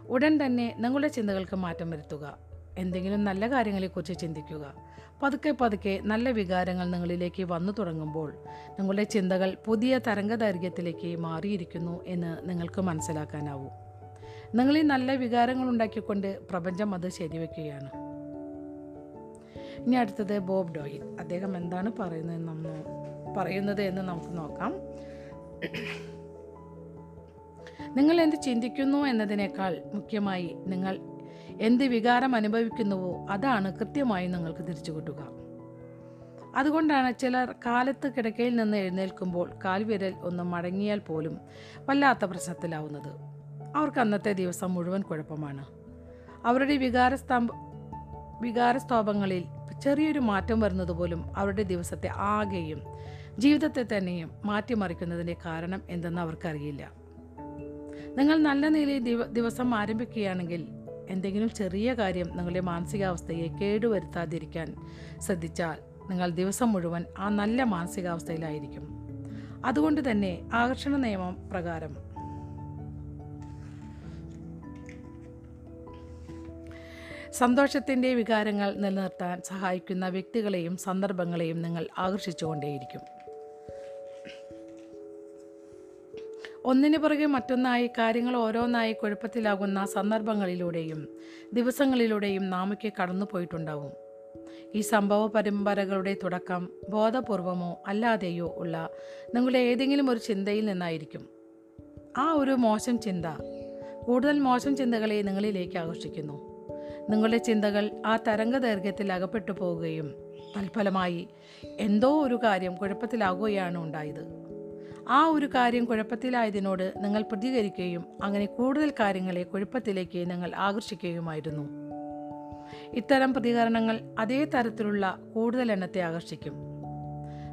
ഉടൻ തന്നെ നിങ്ങളുടെ ചിന്തകൾക്ക് മാറ്റം വരുത്തുക. എന്തെങ്കിലും നല്ല കാര്യങ്ങളെക്കുറിച്ച് ചിന്തിക്കുക. പതുക്കെ പതുക്കെ നല്ല വികാരങ്ങൾ നിങ്ങളിലേക്ക് വന്നു തുടങ്ങുമ്പോൾ നിങ്ങളുടെ ചിന്തകൾ പുതിയ തരംഗ ദൈർഘ്യത്തിലേക്ക് മാറിയിരിക്കുന്നു എന്ന് നിങ്ങൾക്ക് മനസ്സിലാക്കാനാവും. നിങ്ങളിൽ നല്ല വികാരങ്ങൾ ഉണ്ടാക്കിക്കൊണ്ട് പ്രപഞ്ചം അത് ശരിവെക്കുകയാണ്. ഇനി അടുത്തത് ബോബ് ഡോയിൽ. അദ്ദേഹം എന്താണ് പറയുന്നത് നമ്മൾ പറയുന്നത് എന്ന് നമുക്ക് നോക്കാം. നിങ്ങൾ എന്ത് ചിന്തിക്കുന്നു എന്നതിനേക്കാൾ മുഖ്യമായി നിങ്ങൾ എന്ത് വികാരം അനുഭവിക്കുന്നുവോ അതാണ് കൃത്യമായി നിങ്ങൾക്ക് തിരിച്ചു കിട്ടുക. അതുകൊണ്ടാണ് ചിലർ കാലത്ത് കിടക്കയിൽ നിന്ന് എഴുന്നേൽക്കുമ്പോൾ കാൽവിരൽ ഒന്ന് മടങ്ങിയാൽ പോലും വല്ലാത്ത പ്രശ്നത്തിലാവുന്നത്. അവർക്ക് അന്നത്തെ ദിവസം മുഴുവൻ കുഴപ്പമാണ്. അവരുടെ വികാരസ്തംഭ വികാരസ്തോഭങ്ങളിൽ ചെറിയൊരു മാറ്റം വരുന്നത് പോലും അവരുടെ ദിവസത്തെ ആകെയും ജീവിതത്തെ തന്നെയും മാറ്റിമറിക്കുന്നതിന്റെ കാരണം എന്തെന്ന് അവർക്കറിയില്ല. നിങ്ങൾ നല്ല നിലയിൽ ദിവ- ദിവസം ആരംഭിക്കുകയാണെങ്കിൽ എന്തെങ്കിലും ചെറിയ കാര്യം നിങ്ങളുടെ മാനസികാവസ്ഥയെ കേടുവരുത്താതിരിക്കാൻ ശ്രദ്ധിച്ചാൽ നിങ്ങൾ ദിവസം മുഴുവൻ ആ നല്ല മാനസികാവസ്ഥയിലായിരിക്കും. അതുകൊണ്ട് തന്നെ ആകർഷണ നിയമം പ്രകാരം. സന്തോഷത്തിന്റെ വികാരങ്ങൾ നിലനിർത്താൻ സഹായിക്കുന്ന വ്യക്തികളെയും സന്ദർഭങ്ങളെയും നിങ്ങൾ ആകർഷിച്ചുകൊണ്ടേയിരിക്കും. ഒന്നിനു പുറകെ മറ്റൊന്നായി കാര്യങ്ങൾ ഓരോന്നായി കുഴപ്പത്തിലാകുന്ന സന്ദർഭങ്ങളിലൂടെയും ദിവസങ്ങളിലൂടെയും നാമയ്ക്ക് കടന്നു പോയിട്ടുണ്ടാവും. ഈ സംഭവ പരമ്പരകളുടെ തുടക്കം ബോധപൂർവമോ അല്ലാതെയോ ഉള്ള നിങ്ങളുടെ ഏതെങ്കിലും ഒരു ചിന്തയിൽ നിന്നായിരിക്കും. ആ ഒരു മോശം ചിന്ത കൂടുതൽ മോശം ചിന്തകളെ നിങ്ങളിലേക്ക് ആകർഷിക്കുന്നു. നിങ്ങളുടെ ചിന്തകൾ ആ തരംഗ ദൈർഘ്യത്തിൽ അകപ്പെട്ടു പോവുകയും തൽഫലമായി എന്തോ ഒരു കാര്യം കുഴപ്പത്തിലാകുകയാണ് ഉണ്ടായത്. ആ ഒരു കാര്യം കുഴപ്പത്തിലായതിനോട് നിങ്ങൾ പ്രതികരിക്കുകയും അങ്ങനെ കൂടുതൽ കാര്യങ്ങളെ കുഴപ്പത്തിലേക്ക് നിങ്ങൾ ആകർഷിക്കുകയുമായിരുന്നു. ഇത്തരം പ്രതികരണങ്ങൾ അതേ തരത്തിലുള്ള കൂടുതൽ എണ്ണത്തെ ആകർഷിക്കും.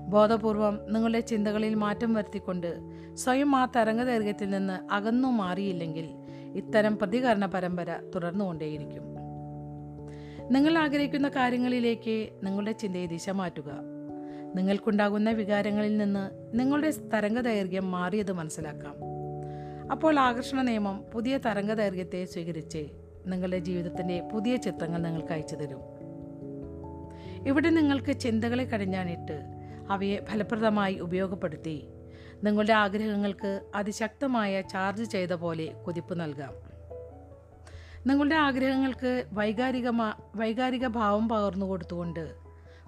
ബോധപൂർവം നിങ്ങളുടെ ചിന്തകളിൽ മാറ്റം വരുത്തിക്കൊണ്ട് സ്വയം ആ തരംഗദൈർഘ്യത്തിൽ നിന്ന് അകന്നു മാറിയില്ലെങ്കിൽ ഇത്തരം പ്രതികരണ പരമ്പര തുടർന്നുകൊണ്ടേയിരിക്കും. നിങ്ങൾ ആഗ്രഹിക്കുന്ന കാര്യങ്ങളിലേക്ക് നിങ്ങളുടെ ചിന്തയെ ദിശ മാറ്റുക. നിങ്ങൾക്കുണ്ടാകുന്ന വികാരങ്ങളിൽ നിന്ന് നിങ്ങളുടെ തരംഗ ദൈർഘ്യം മാറിയത് മനസ്സിലാക്കാം. അപ്പോൾ ആകർഷണ നിയമം പുതിയ തരംഗ ദൈർഘ്യത്തെ സ്വീകരിച്ച് നിങ്ങളുടെ ജീവിതത്തിന്റെ പുതിയ ചിത്രങ്ങൾ നിങ്ങൾക്ക് അയച്ചു തരും. ഇവിടെ നിങ്ങൾക്ക് ചിന്തകളെ കടിഞ്ഞാണിട്ട് അവയെ ഫലപ്രദമായി ഉപയോഗപ്പെടുത്തി നിങ്ങളുടെ ആഗ്രഹങ്ങൾക്ക് അതിശക്തമായ ചാർജ് ചെയ്ത പോലെ കുതിപ്പ് നൽകാം. നിങ്ങളുടെ ആഗ്രഹങ്ങൾക്ക് വൈകാരികമാ വൈകാരിക ഭാവം പകർന്നു കൊടുത്തുകൊണ്ട്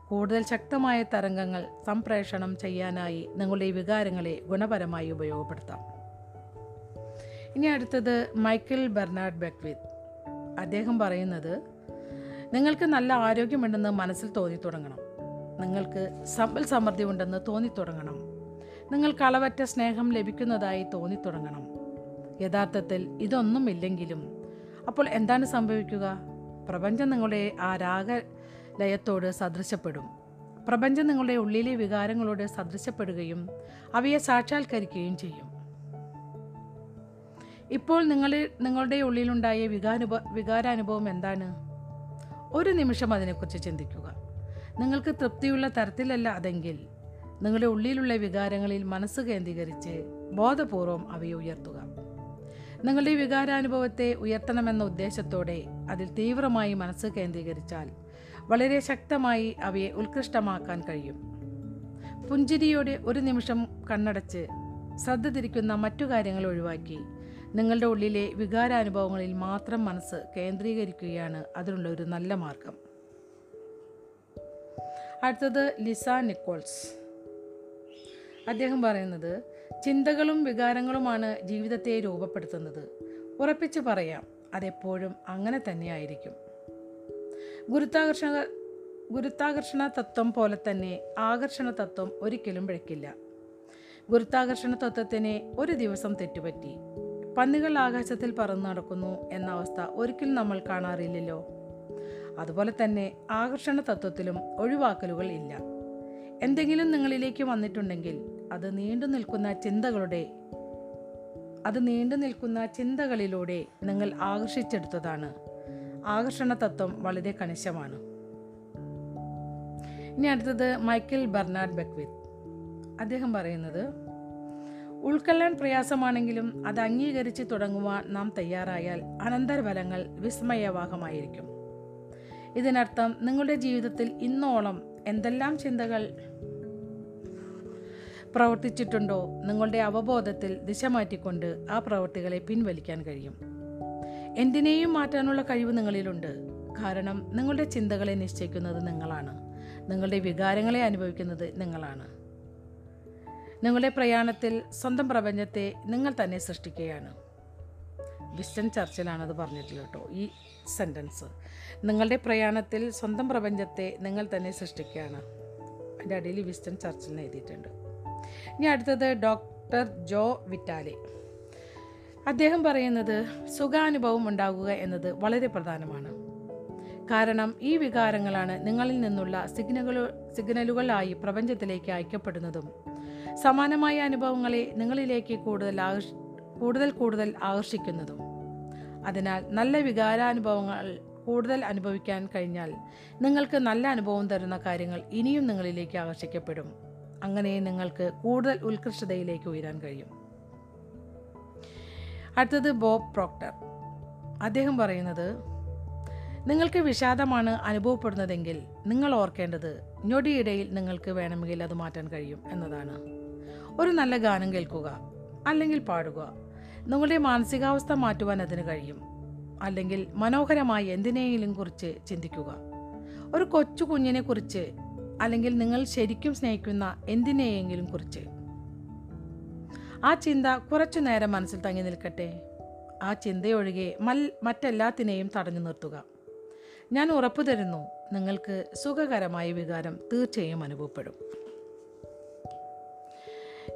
കൂടുതൽ ശക്തമായ തരംഗങ്ങൾ സംപ്രേഷണം ചെയ്യാനായി നിങ്ങളുടെ വികാരങ്ങളെ ഗുണപരമായി ഉപയോഗപ്പെടുത്താം. ഇനി അടുത്തത് മൈക്കിൾ ബെർണാഡ് ബെക്വിത്ത് അദ്ദേഹം പറയുന്നത് നിങ്ങൾക്ക് നല്ല ആരോഗ്യമുണ്ടെന്ന് മനസ്സിൽ തോന്നി തുടങ്ങണം നിങ്ങൾക്ക് സമ്പൽ സമൃദ്ധി ഉണ്ടെന്ന് തോന്നി തുടങ്ങണം നിങ്ങൾക്ക് അളവറ്റ സ്നേഹം ലഭിക്കുന്നതായി തോന്നി തുടങ്ങണം യഥാർത്ഥത്തിൽ ഇതൊന്നുമില്ലെങ്കിലും അപ്പോൾ എന്താണ് സംഭവിക്കുക? പ്രപഞ്ചം നിങ്ങളുടെ ആ രാഗലയത്തോട് സദൃശപ്പെടും. പ്രപഞ്ചം നിങ്ങളുടെ ഉള്ളിലെ വികാരങ്ങളോട് സദൃശപ്പെടുകയും അവയെ സാക്ഷാത്കരിക്കുകയും ചെയ്യും. ഇപ്പോൾ നിങ്ങളിൽ നിങ്ങളുടെ ഉള്ളിലുണ്ടായ വികാനുഭ വികാരാനുഭവം എന്താണ്? ഒരു നിമിഷം അതിനെക്കുറിച്ച് ചിന്തിക്കുക. നിങ്ങൾക്ക് തൃപ്തിയുള്ള തരത്തിലല്ല അതെങ്കിൽ നിങ്ങളുടെ ഉള്ളിലുള്ള വികാരങ്ങളിൽ മനസ്സ് കേന്ദ്രീകരിച്ച് ബോധപൂർവം അവയെ ഉയർത്തുക. നിങ്ങളുടെ വികാരാനുഭവത്തെ ഉയർത്തണമെന്ന ഉദ്ദേശത്തോടെ അതിൽ തീവ്രമായി മനസ്സ് കേന്ദ്രീകരിച്ചാൽ വളരെ ശക്തമായി അവയെ ഉത്കൃഷ്ടമാക്കാൻ കഴിയും. പുഞ്ചിരിയോടെ ഒരു നിമിഷം കണ്ണടച്ച് ശ്രദ്ധ തിരിക്കുന്ന മറ്റു കാര്യങ്ങൾ ഒഴിവാക്കി നിങ്ങളുടെ ഉള്ളിലെ വികാരാനുഭവങ്ങളിൽ മാത്രം മനസ്സ് കേന്ദ്രീകരിക്കുകയാണ് അതിനുള്ള ഒരു നല്ല മാർഗം. അടുത്തത് ലിസ നിക്കോൾസ്. അദ്ദേഹം പറയുന്നത് ചിന്തകളും വികാരങ്ങളുമാണ് ജീവിതത്തെ രൂപപ്പെടുത്തുന്നത്. ഉറപ്പിച്ച് പറയാം അതെപ്പോഴും അങ്ങനെ തന്നെയായിരിക്കും. ഗുരുത്വാകർഷണ ഗുരുത്വാകർഷണ തത്വം പോലെ തന്നെ ആകർഷണ തത്വം ഒരിക്കലും പിഴക്കില്ല. ഗുരുത്വാകർഷണ തത്വത്തിന് ഒരു ദിവസം തെറ്റുപറ്റി. പന്നികൾ ആകാശത്തിൽ പറന്നു നടക്കുന്നു എന്ന അവസ്ഥ ഒരിക്കലും നമ്മൾ കാണാറില്ലല്ലോ. അതുപോലെ തന്നെ ആകർഷണ തത്വത്തിലും ഒഴിവാക്കലുകൾ ഇല്ല. എന്തെങ്കിലും നിങ്ങളിലേക്ക് വന്നിട്ടുണ്ടെങ്കിൽ അത് നീണ്ടു നിൽക്കുന്ന ചിന്തകളുടെ അത് നീണ്ടു നിൽക്കുന്ന ചിന്തകളിലൂടെ നിങ്ങൾ ആകർഷിച്ചെടുത്തതാണ്. ആകർഷണ തത്വം വളരെ കണിശമാണ്. ഇനി അടുത്തത് മൈക്കിൾ ബെർണാഡ് ബെക്വിത്ത് അദ്ദേഹം പറയുന്നത് ഉൾക്കൊള്ളാൻ പ്രയാസമാണെങ്കിലും അത് അംഗീകരിച്ച് തുടങ്ങുവാൻ നാം തയ്യാറായാൽ അനന്തരഫലങ്ങൾ വിസ്മയവാഹമായിരിക്കും. ഇതിനർത്ഥം നിങ്ങളുടെ ജീവിതത്തിൽ ഇന്നോളം എന്തെല്ലാം ചിന്തകൾ പ്രവർത്തിച്ചിട്ടുണ്ടോ നിങ്ങളുടെ അവബോധത്തിൽ ദിശ മാറ്റിക്കൊണ്ട് ആ പ്രവൃത്തികളെ പിൻവലിക്കാൻ കഴിയും. എന്തിനേയും മാറ്റാനുള്ള കഴിവ് നിങ്ങളിലുണ്ട്. കാരണം നിങ്ങളുടെ ചിന്തകളെ നിശ്ചയിക്കുന്നത് നിങ്ങളാണ്. നിങ്ങളുടെ വികാരങ്ങളെ അനുഭവിക്കുന്നത് നിങ്ങളാണ്. നിങ്ങളുടെ പ്രയാണത്തിൽ സ്വന്തം പ്രപഞ്ചത്തെ നിങ്ങൾ തന്നെ സൃഷ്ടിക്കുകയാണ്. വിസ്റ്റൺ ചർച്ചിലാണത് പറഞ്ഞിട്ടുള്ളത് കേട്ടോ ഈ സെന്റൻസ് നിങ്ങളുടെ പ്രയാണത്തിൽ സ്വന്തം പ്രപഞ്ചത്തെ നിങ്ങൾ തന്നെ സൃഷ്ടിക്കുകയാണ്. അതിന്റെ അടിയിൽ വിസ്റ്റൻ ചർച്ചിൽ എഴുതിയിട്ടുണ്ട്. ഇനി അടുത്തത് ഡോക്ടർ ജോ വിറ്റാലെ. അദ്ദേഹം പറയുന്നത് സുഖാനുഭവം ഉണ്ടാകുക എന്നത് വളരെ പ്രധാനമാണ്. കാരണം ഈ വികാരങ്ങളാണ് നിങ്ങളിൽ നിന്നുള്ള സിഗ്നലുകൾ സിഗ്നലുകളായി പ്രപഞ്ചത്തിലേക്ക് അയക്കപ്പെടുന്നതും. സമാനമായ അനുഭവങ്ങളെ നിങ്ങളിലേക്ക് കൂടുതൽ കൂടുതൽ കൂടുതൽ ആകർഷിക്കുന്നതും. അതിനാൽ നല്ല വികാരാനുഭവങ്ങൾ കൂടുതൽ അനുഭവിക്കാൻ കഴിഞ്ഞാൽ നിങ്ങൾക്ക് നല്ല അനുഭവം തരുന്ന കാര്യങ്ങൾ ഇനിയും നിങ്ങളിലേക്ക് ആകർഷിക്കപ്പെടും. അങ്ങനെ നിങ്ങൾക്ക് കൂടുതൽ ഉത്കൃഷ്ടതയിലേക്ക് ഉയരാൻ കഴിയും. അടുത്തത് ബോബ് പ്രോക്ടർ. അദ്ദേഹം പറയുന്നത് നിങ്ങൾക്ക് വിഷാദമാണ് അനുഭവപ്പെടുന്നതെങ്കിൽ നിങ്ങൾ ഓർക്കേണ്ടത് ഞൊടിയിടയിൽ നിങ്ങൾക്ക് വേണമെങ്കിൽ അത് മാറ്റാൻ കഴിയും എന്നതാണ്. ഒരു നല്ല ഗാനം കേൾക്കുക അല്ലെങ്കിൽ പാടുക. നിങ്ങളുടെ മാനസികാവസ്ഥ മാറ്റുവാൻ അതിന് കഴിയും. അല്ലെങ്കിൽ മനോഹരമായി എന്തിനേലും കുറിച്ച് ചിന്തിക്കുക. ഒരു കൊച്ചു കുഞ്ഞിനെ കുറിച്ച് അല്ലെങ്കിൽ നിങ്ങൾ ശരിക്കും സ്നേഹിക്കുന്ന എന്തിനെയെങ്കിലും കുറിച്ച് ആ ചിന്ത കുറച്ചു നേരം മനസ്സിൽ തങ്ങി നിൽക്കട്ടെ. ആ ചിന്തയൊഴികെ മൽ മറ്റെല്ലാത്തിനെയും തടഞ്ഞു നിർത്തുക. ഞാൻ ഉറപ്പു തരുന്നു നിങ്ങൾക്ക് സുഖകരമായ വികാരം തീർച്ചയായും അനുഭവപ്പെടും.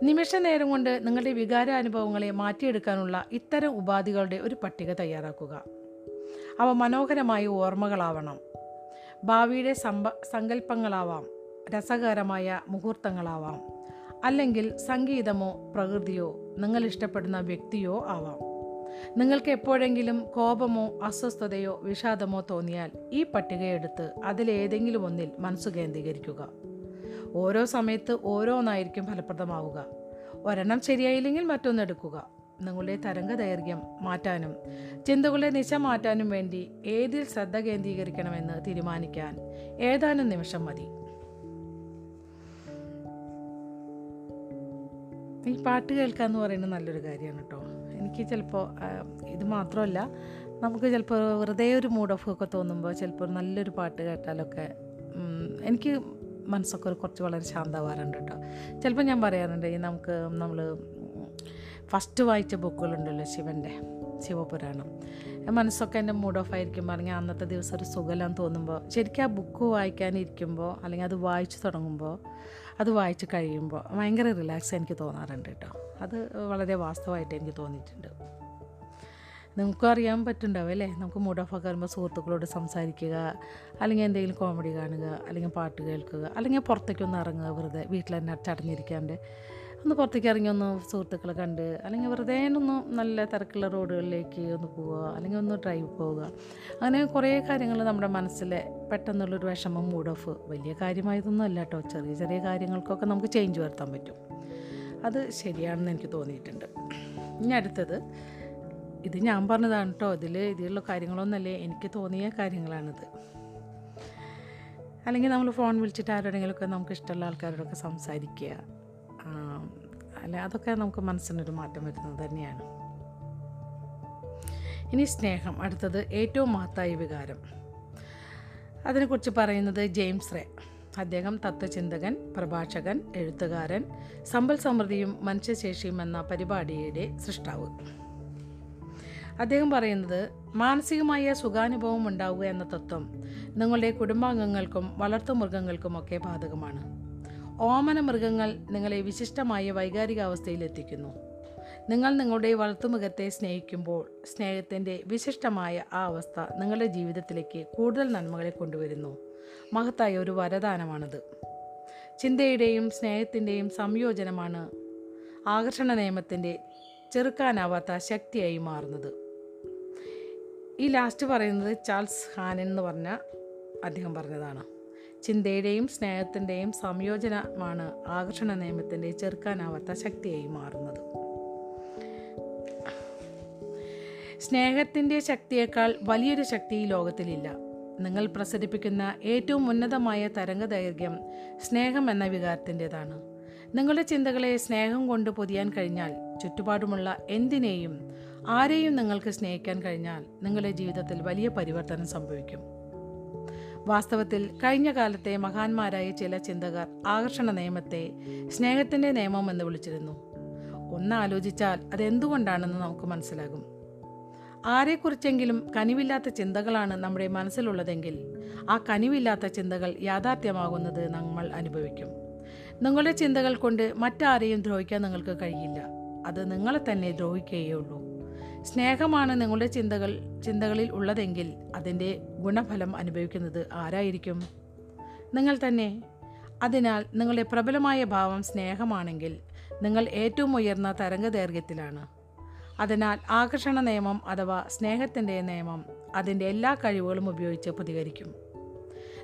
നിമിഷ നേരം കൊണ്ട് നിങ്ങളുടെ വികാരാനുഭവങ്ങളെ മാറ്റിയെടുക്കാനുള്ള ഇത്തരം ഉപാധികളുടെ ഒരു പട്ടിക തയ്യാറാക്കുക. അവ മനോഹരമായ ഓർമ്മകളാവണം. ഭാവിയുടെ സമ്പ സങ്കല്പങ്ങളാവാം. രസകരമായ മുഹൂർത്തങ്ങളാവാം. അല്ലെങ്കിൽ സംഗീതമോ പ്രകൃതിയോ നിങ്ങൾ ഇഷ്ടപ്പെടുന്ന വ്യക്തിയോ ആവാം. നിങ്ങൾക്ക് എപ്പോഴെങ്കിലും കോപമോ അസ്വസ്ഥതയോ വിഷാദമോ തോന്നിയാൽ ഈ പട്ടികയെടുത്ത് അതിലേതെങ്കിലും ഒന്നിൽ മനസ്സ് കേന്ദ്രീകരിക്കുക. ഓരോ സമയത്ത് ഓരോന്നായിരിക്കും ഫലപ്രദമാവുക. ഒരെണ്ണം ശരിയായില്ലെങ്കിൽ മറ്റൊന്നെടുക്കുക നിങ്ങളുടെ തരംഗ ദൈർഘ്യം മാറ്റാനും ചിന്തകളുടെ നിശ മാറ്റാനും വേണ്ടി ഏതിൽ ശ്രദ്ധ കേന്ദ്രീകരിക്കണമെന്ന് തീരുമാനിക്കാൻ ഏതാനും നിമിഷം മതി. ഈ പാട്ട് കേൾക്കുക എന്ന് പറയുന്നത് നല്ലൊരു കാര്യമാണ് കേട്ടോ. എനിക്ക് ചിലപ്പോൾ ഇത് മാത്രമല്ല നമുക്ക് ചിലപ്പോൾ വെറുതെ ഒരു മൂഡ് ഓഫ് ഒക്കെ തോന്നുമ്പോൾ ചിലപ്പോൾ നല്ലൊരു പാട്ട് കേട്ടാലൊക്കെ എനിക്ക് മനസ്സൊക്കെ ഒരു കുറച്ച് വളരെ ശാന്തമാവാറുണ്ട് കേട്ടോ. ചിലപ്പോൾ ഞാൻ പറയാറുണ്ട് നമുക്ക് നമ്മൾ ഫസ്റ്റ് വായിച്ച ബുക്കുകളുണ്ടല്ലോ ശിവന്റെ ശിവപുരാണം. മനസ്സൊക്കെ എന്റെ മൂഡ് ഓഫ് ആയിരിക്കുമ്പോൾ അല്ലെങ്കിൽ അന്നത്തെ ദിവസം ഒരു സുഖമെല്ലാം തോന്നുമ്പോൾ ശരിക്കും ആ ബുക്ക് വായിക്കാനിരിക്കുമ്പോൾ അല്ലെങ്കിൽ അത് വായിച്ചു തുടങ്ങുമ്പോൾ അത് വായിച്ച് കഴിയുമ്പോൾ ഭയങ്കര റിലാക്സ് എനിക്ക് തോന്നാറുണ്ട് കേട്ടോ. അത് വളരെ വാസ്തവമായിട്ട് എനിക്ക് തോന്നിയിട്ടുണ്ട്. നിങ്ങൾക്കും അറിയാൻ പറ്റുണ്ടാവും അല്ലേ? നമുക്ക് മൂഡ് ഓഫ് ഒക്കെ വരുമ്പോൾ സുഹൃത്തുക്കളോട് സംസാരിക്കുക അല്ലെങ്കിൽ എന്തെങ്കിലും കോമഡി കാണുക അല്ലെങ്കിൽ പാട്ട് കേൾക്കുക അല്ലെങ്കിൽ പുറത്തേക്കൊന്ന് ഇറങ്ങുക വെറുതെ വീട്ടിൽ തന്നെ ചടഞ്ഞിരിക്കാണ്ട് ഒന്ന് പുറത്തേക്ക് ഇറങ്ങി ഒന്ന് സുഹൃത്തുക്കളെ കണ്ട് അല്ലെങ്കിൽ വെറുതെ ഒന്ന് നല്ല തിരക്കുള്ള റോഡുകളിലേക്ക് ഒന്ന് പോവുക അല്ലെങ്കിൽ ഒന്ന് ഡ്രൈവ് പോവുക. അങ്ങനെ കുറേ കാര്യങ്ങൾ നമ്മുടെ മനസ്സിലെ പെട്ടെന്നുള്ളൊരു വിഷമം മൂഡ് ഓഫ് വലിയ കാര്യമായതൊന്നും അല്ല കേട്ടോ ചെറിയ ചെറിയ കാര്യങ്ങൾക്കൊക്കെ നമുക്ക് ചേഞ്ച് വരുത്താൻ പറ്റും. അത് ശരിയാണെന്ന് എനിക്ക് തോന്നിയിട്ടുണ്ട്. ഇനി അടുത്തത് ഇത് ഞാൻ പറഞ്ഞതാണ് കേട്ടോ ഇതിൽ ഇതിലുള്ള കാര്യങ്ങളൊന്നല്ലേ എനിക്ക് തോന്നിയ കാര്യങ്ങളാണിത്. അല്ലെങ്കിൽ നമ്മൾ ഫോൺ വിളിച്ചിട്ട് ആരോടെങ്കിലുമൊക്കെ നമുക്ക് ഇഷ്ടമുള്ള ആൾക്കാരോടൊക്കെ സംസാരിക്കുക. അല്ല അതൊക്കെ നമുക്ക് മനസ്സിനൊരു മാറ്റം വരുന്നത് തന്നെയാണ്. ഇനി സ്നേഹം അടുത്തത് ഏറ്റവും മഹത്തായ വികാരം. അതിനെക്കുറിച്ച് പറയുന്നത് ജെയിംസ് റേ. അദ്ദേഹം തത്വചിന്തകൻ പ്രഭാഷകൻ എഴുത്തുകാരൻ സമ്പൽ സമൃദ്ധിയും മനുഷ്യശേഷിയും എന്ന പരിപാടിയുടെ സൃഷ്ടാവ്. അദ്ദേഹം പറയുന്നത് മാനസികമായ സുഖാനുഭവം ഉണ്ടാവുക എന്ന തത്വം നിങ്ങളുടെ കുടുംബാംഗങ്ങൾക്കും വളർത്തുമൃഗങ്ങൾക്കുമൊക്കെ ബാധകമാണ്. ഓമന മൃഗങ്ങൾ നിങ്ങളെ വിശിഷ്ടമായ വൈകാരികാവസ്ഥയിൽ എത്തിക്കുന്നു നിങ്ങൾ നിങ്ങളുടെ വളർത്തുമൃഗത്തെ സ്നേഹിക്കുമ്പോൾ സ്നേഹത്തിന്റെ വിശിഷ്ടമായ ആ അവസ്ഥ നിങ്ങളുടെ ജീവിതത്തിലേക്ക് കൂടുതൽ നന്മകളെ കൊണ്ടുവരുന്നു. മഹത്തായ ഒരു വരദാനമാണത്. ചിന്തയുടെയും സ്നേഹത്തിന്റെയും സംയോജനമാണ് ആകർഷണ നിയമത്തിന്റെ ചെറുക്കാനാവാത്ത ശക്തിയായി മാറുന്നത്. ഈ ലാസ്റ്റ് പറയുന്നത് ചാൾസ് ഹാനൻ എന്ന് പറഞ്ഞ അദ്ദേഹം പറഞ്ഞതാണ്. ചിന്തയുടെയും സ്നേഹത്തിന്റെയും സംയോജനമാണ് ആകർഷണ നിയമത്തിന്റെ ചെറുക്കാനാവാത്ത ശക്തിയായി മാറുന്നത്. സ്നേഹത്തിന്റെ ശക്തിയേക്കാൾ വലിയൊരു ശക്തി ഈ ലോകത്തിലില്ല. നിങ്ങൾ പ്രസരിപ്പിക്കുന്ന ഏറ്റവും ഉന്നതമായ തരംഗദൈർഘ്യം സ്നേഹം എന്ന വികാരത്തിന്റെതാണ് നിങ്ങളുടെ ചിന്തകളെ സ്നേഹം കൊണ്ട് പൊതിയാൻ കഴിഞ്ഞാൽ ചുറ്റുപാടുമുള്ള എന്തിനേയും ആരെയും നിങ്ങൾക്ക് സ്നേഹിക്കാൻ കഴിഞ്ഞാൽ നിങ്ങളുടെ ജീവിതത്തിൽ വലിയ പരിവർത്തനം സംഭവിക്കും. വാസ്തവത്തിൽ കഴിഞ്ഞ കാലത്തെ മഹാന്മാരായ ചില ചിന്തകർ ആകർഷണ നിയമത്തെ സ്നേഹത്തിന്റെ നിയമം എന്ന് വിളിച്ചിരുന്നു. ഒന്ന് ആലോചിച്ചാൽ അതെന്തുകൊണ്ടാണെന്ന് നമുക്ക് മനസ്സിലാകും. ആരെക്കുറിച്ചെങ്കിലും കനിവില്ലാത്ത ചിന്തകളാണ് നമ്മുടെ മനസ്സിലുള്ളതെങ്കിൽ ആ കനിവില്ലാത്ത ചിന്തകൾ യാഥാർത്ഥ്യമാകുന്നത് നമ്മൾ അനുഭവിക്കും. നിങ്ങളുടെ ചിന്തകൾ കൊണ്ട് മറ്റാരെയും ദ്രോഹിക്കാൻ നിങ്ങൾക്ക് കഴിയില്ല. അത് നിങ്ങളെ തന്നെ ദ്രോഹിക്കുകയുള്ളൂ സ്നേഹമാണ് നിങ്ങളുടെ ചിന്തകൾ ചിന്തകളിൽ ഉള്ളതെങ്കിൽ അതിന്റെ ഗുണഫലം അനുഭവിക്കുന്നത് ആരായിരിക്കും? നിങ്ങൾ തന്നെ. അതിനാൽ നിങ്ങളുടെ പ്രബലമായ ഭാവം സ്നേഹമാണെങ്കിൽ നിങ്ങൾ ഏറ്റവും ഉയർന്ന തരംഗദൈർഘ്യത്തിലാണ്. അതിനാൽ ആകർഷണ നിയമം അഥവാ സ്നേഹത്തിന്റെ നിയമം അതിന്റെ എല്ലാ കഴിവുകളും ഉപയോഗിച്ച് പ്രതികരിക്കും.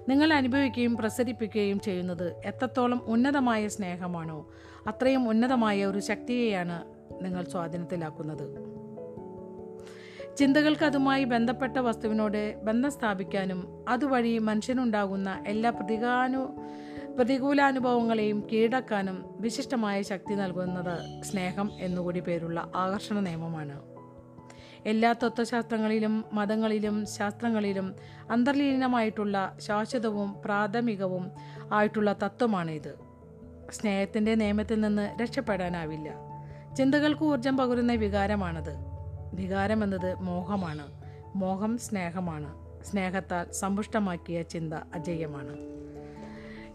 നിങ്ങൾ അനുഭവിക്കുകയും പ്രസരിപ്പിക്കുകയും ചെയ്യുന്നത് എത്രത്തോളം ഉന്നതമായ സ്നേഹമാണോ അത്രയും ഉന്നതമായ ഒരു ശക്തിയെയാണ് നിങ്ങൾ സ്വാധീനത്തിലാക്കുന്നത്. ചിന്തകൾക്ക് അതുമായി ബന്ധപ്പെട്ട വസ്തുവിനോട് ബന്ധം സ്ഥാപിക്കാനും അതുവഴി മനുഷ്യനുണ്ടാകുന്ന എല്ലാ പ്രതികാനു പ്രതികൂലാനുഭവങ്ങളെയും കീഴടക്കാനും വിശിഷ്ടമായ ശക്തി നൽകുന്നത് സ്നേഹം എന്നുകൂടി പേരുള്ള ആകർഷണ നിയമമാണ്. എല്ലാ തത്വശാസ്ത്രങ്ങളിലും മതങ്ങളിലും ശാസ്ത്രങ്ങളിലും അന്തർലീനമായിട്ടുള്ള ശാശ്വതവും പ്രാഥമികവും ആയിട്ടുള്ള തത്വമാണ് ഇത് സ്നേഹത്തിന്റെ നിയമത്തിൽ നിന്ന് രക്ഷപ്പെടാനാവില്ല. ചിന്തകൾക്ക് ഊർജം പകരുന്ന വികാരമാണത്. വികാരം എന്നത് മോഹമാണ്. മോഹം സ്നേഹമാണ്. സ്നേഹത്താൽ സമ്പുഷ്ടമാക്കിയ ചിന്ത അജയ്യമാണ്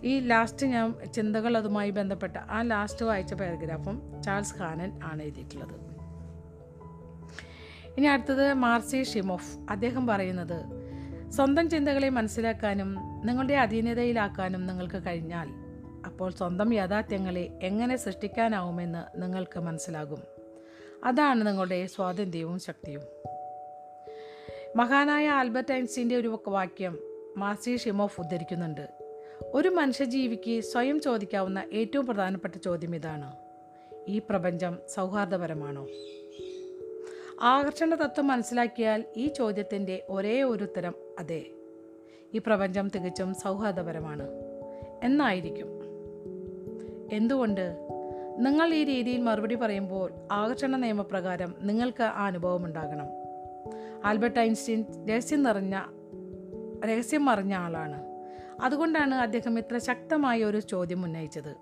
ഈ ലാസ്റ്റ് ഞാൻ ചിന്തകൾ അതുമായി ബന്ധപ്പെട്ട ആ ലാസ്റ്റ് വായിച്ച പാരഗ്രാഫും ചാൾസ് ഖാനൻ ആണ് എഴുതിയിട്ടുള്ളത്. ഇനി അടുത്തത് മാർസി ഷിമോഫ്. അദ്ദേഹം പറയുന്നത് സ്വന്തം ചിന്തകളെ മനസ്സിലാക്കാനും നിങ്ങളുടെ അധീനതയിലാക്കാനും നിങ്ങൾക്ക് കഴിഞ്ഞാൽ അപ്പോൾ സ്വന്തം യാഥാർത്ഥ്യങ്ങളെ എങ്ങനെ സൃഷ്ടിക്കാനാവുമെന്ന് നിങ്ങൾക്ക് മനസ്സിലാകും. അതാണ് നിങ്ങളുടെ സ്വാതന്ത്ര്യവും ശക്തിയും. മഹാനായ ആൽബർട്ട് ഐൻസ്റ്റീന്റെ ഒരു വാക്യം മാസി ഷിമോഫ് ഉദ്ധരിക്കുന്നുണ്ട്. ഒരു മനുഷ്യജീവിക്ക് സ്വയം ചോദിക്കാവുന്ന ഏറ്റവും പ്രധാനപ്പെട്ട ചോദ്യം ഇതാണ്. ഈ പ്രപഞ്ചം സൗഹാർദ്ദപരമാണോ? ആകർഷണ തത്വം മനസ്സിലാക്കിയാൽ ഈ ചോദ്യത്തിന്റെ ഒരേ ഒരു ഉത്തരം അതെ. ഈ പ്രപഞ്ചം തികച്ചും സൗഹാർദ്ദപരമാണ്. എന്നായിരിക്കും. എന്തുകൊണ്ട്? നിങ്ങൾ ഈ രീതിയിൽ മറുപടി പറയുമ്പോൾ ആകർഷണ നിയമപ്രകാരം നിങ്ങൾക്ക് ആ അനുഭവം ഉണ്ടാകണം. ആൽബർട്ട് ഐൻസ്റ്റീൻ രഹസ്യം നിറഞ്ഞ രഹസ്യം മറിഞ്ഞ ആളാണ്. അതുകൊണ്ടാണ് അദ്ദേഹം ഇത്ര ശക്തമായ ഒരു ചോദ്യം ഉന്നയിച്ചത്.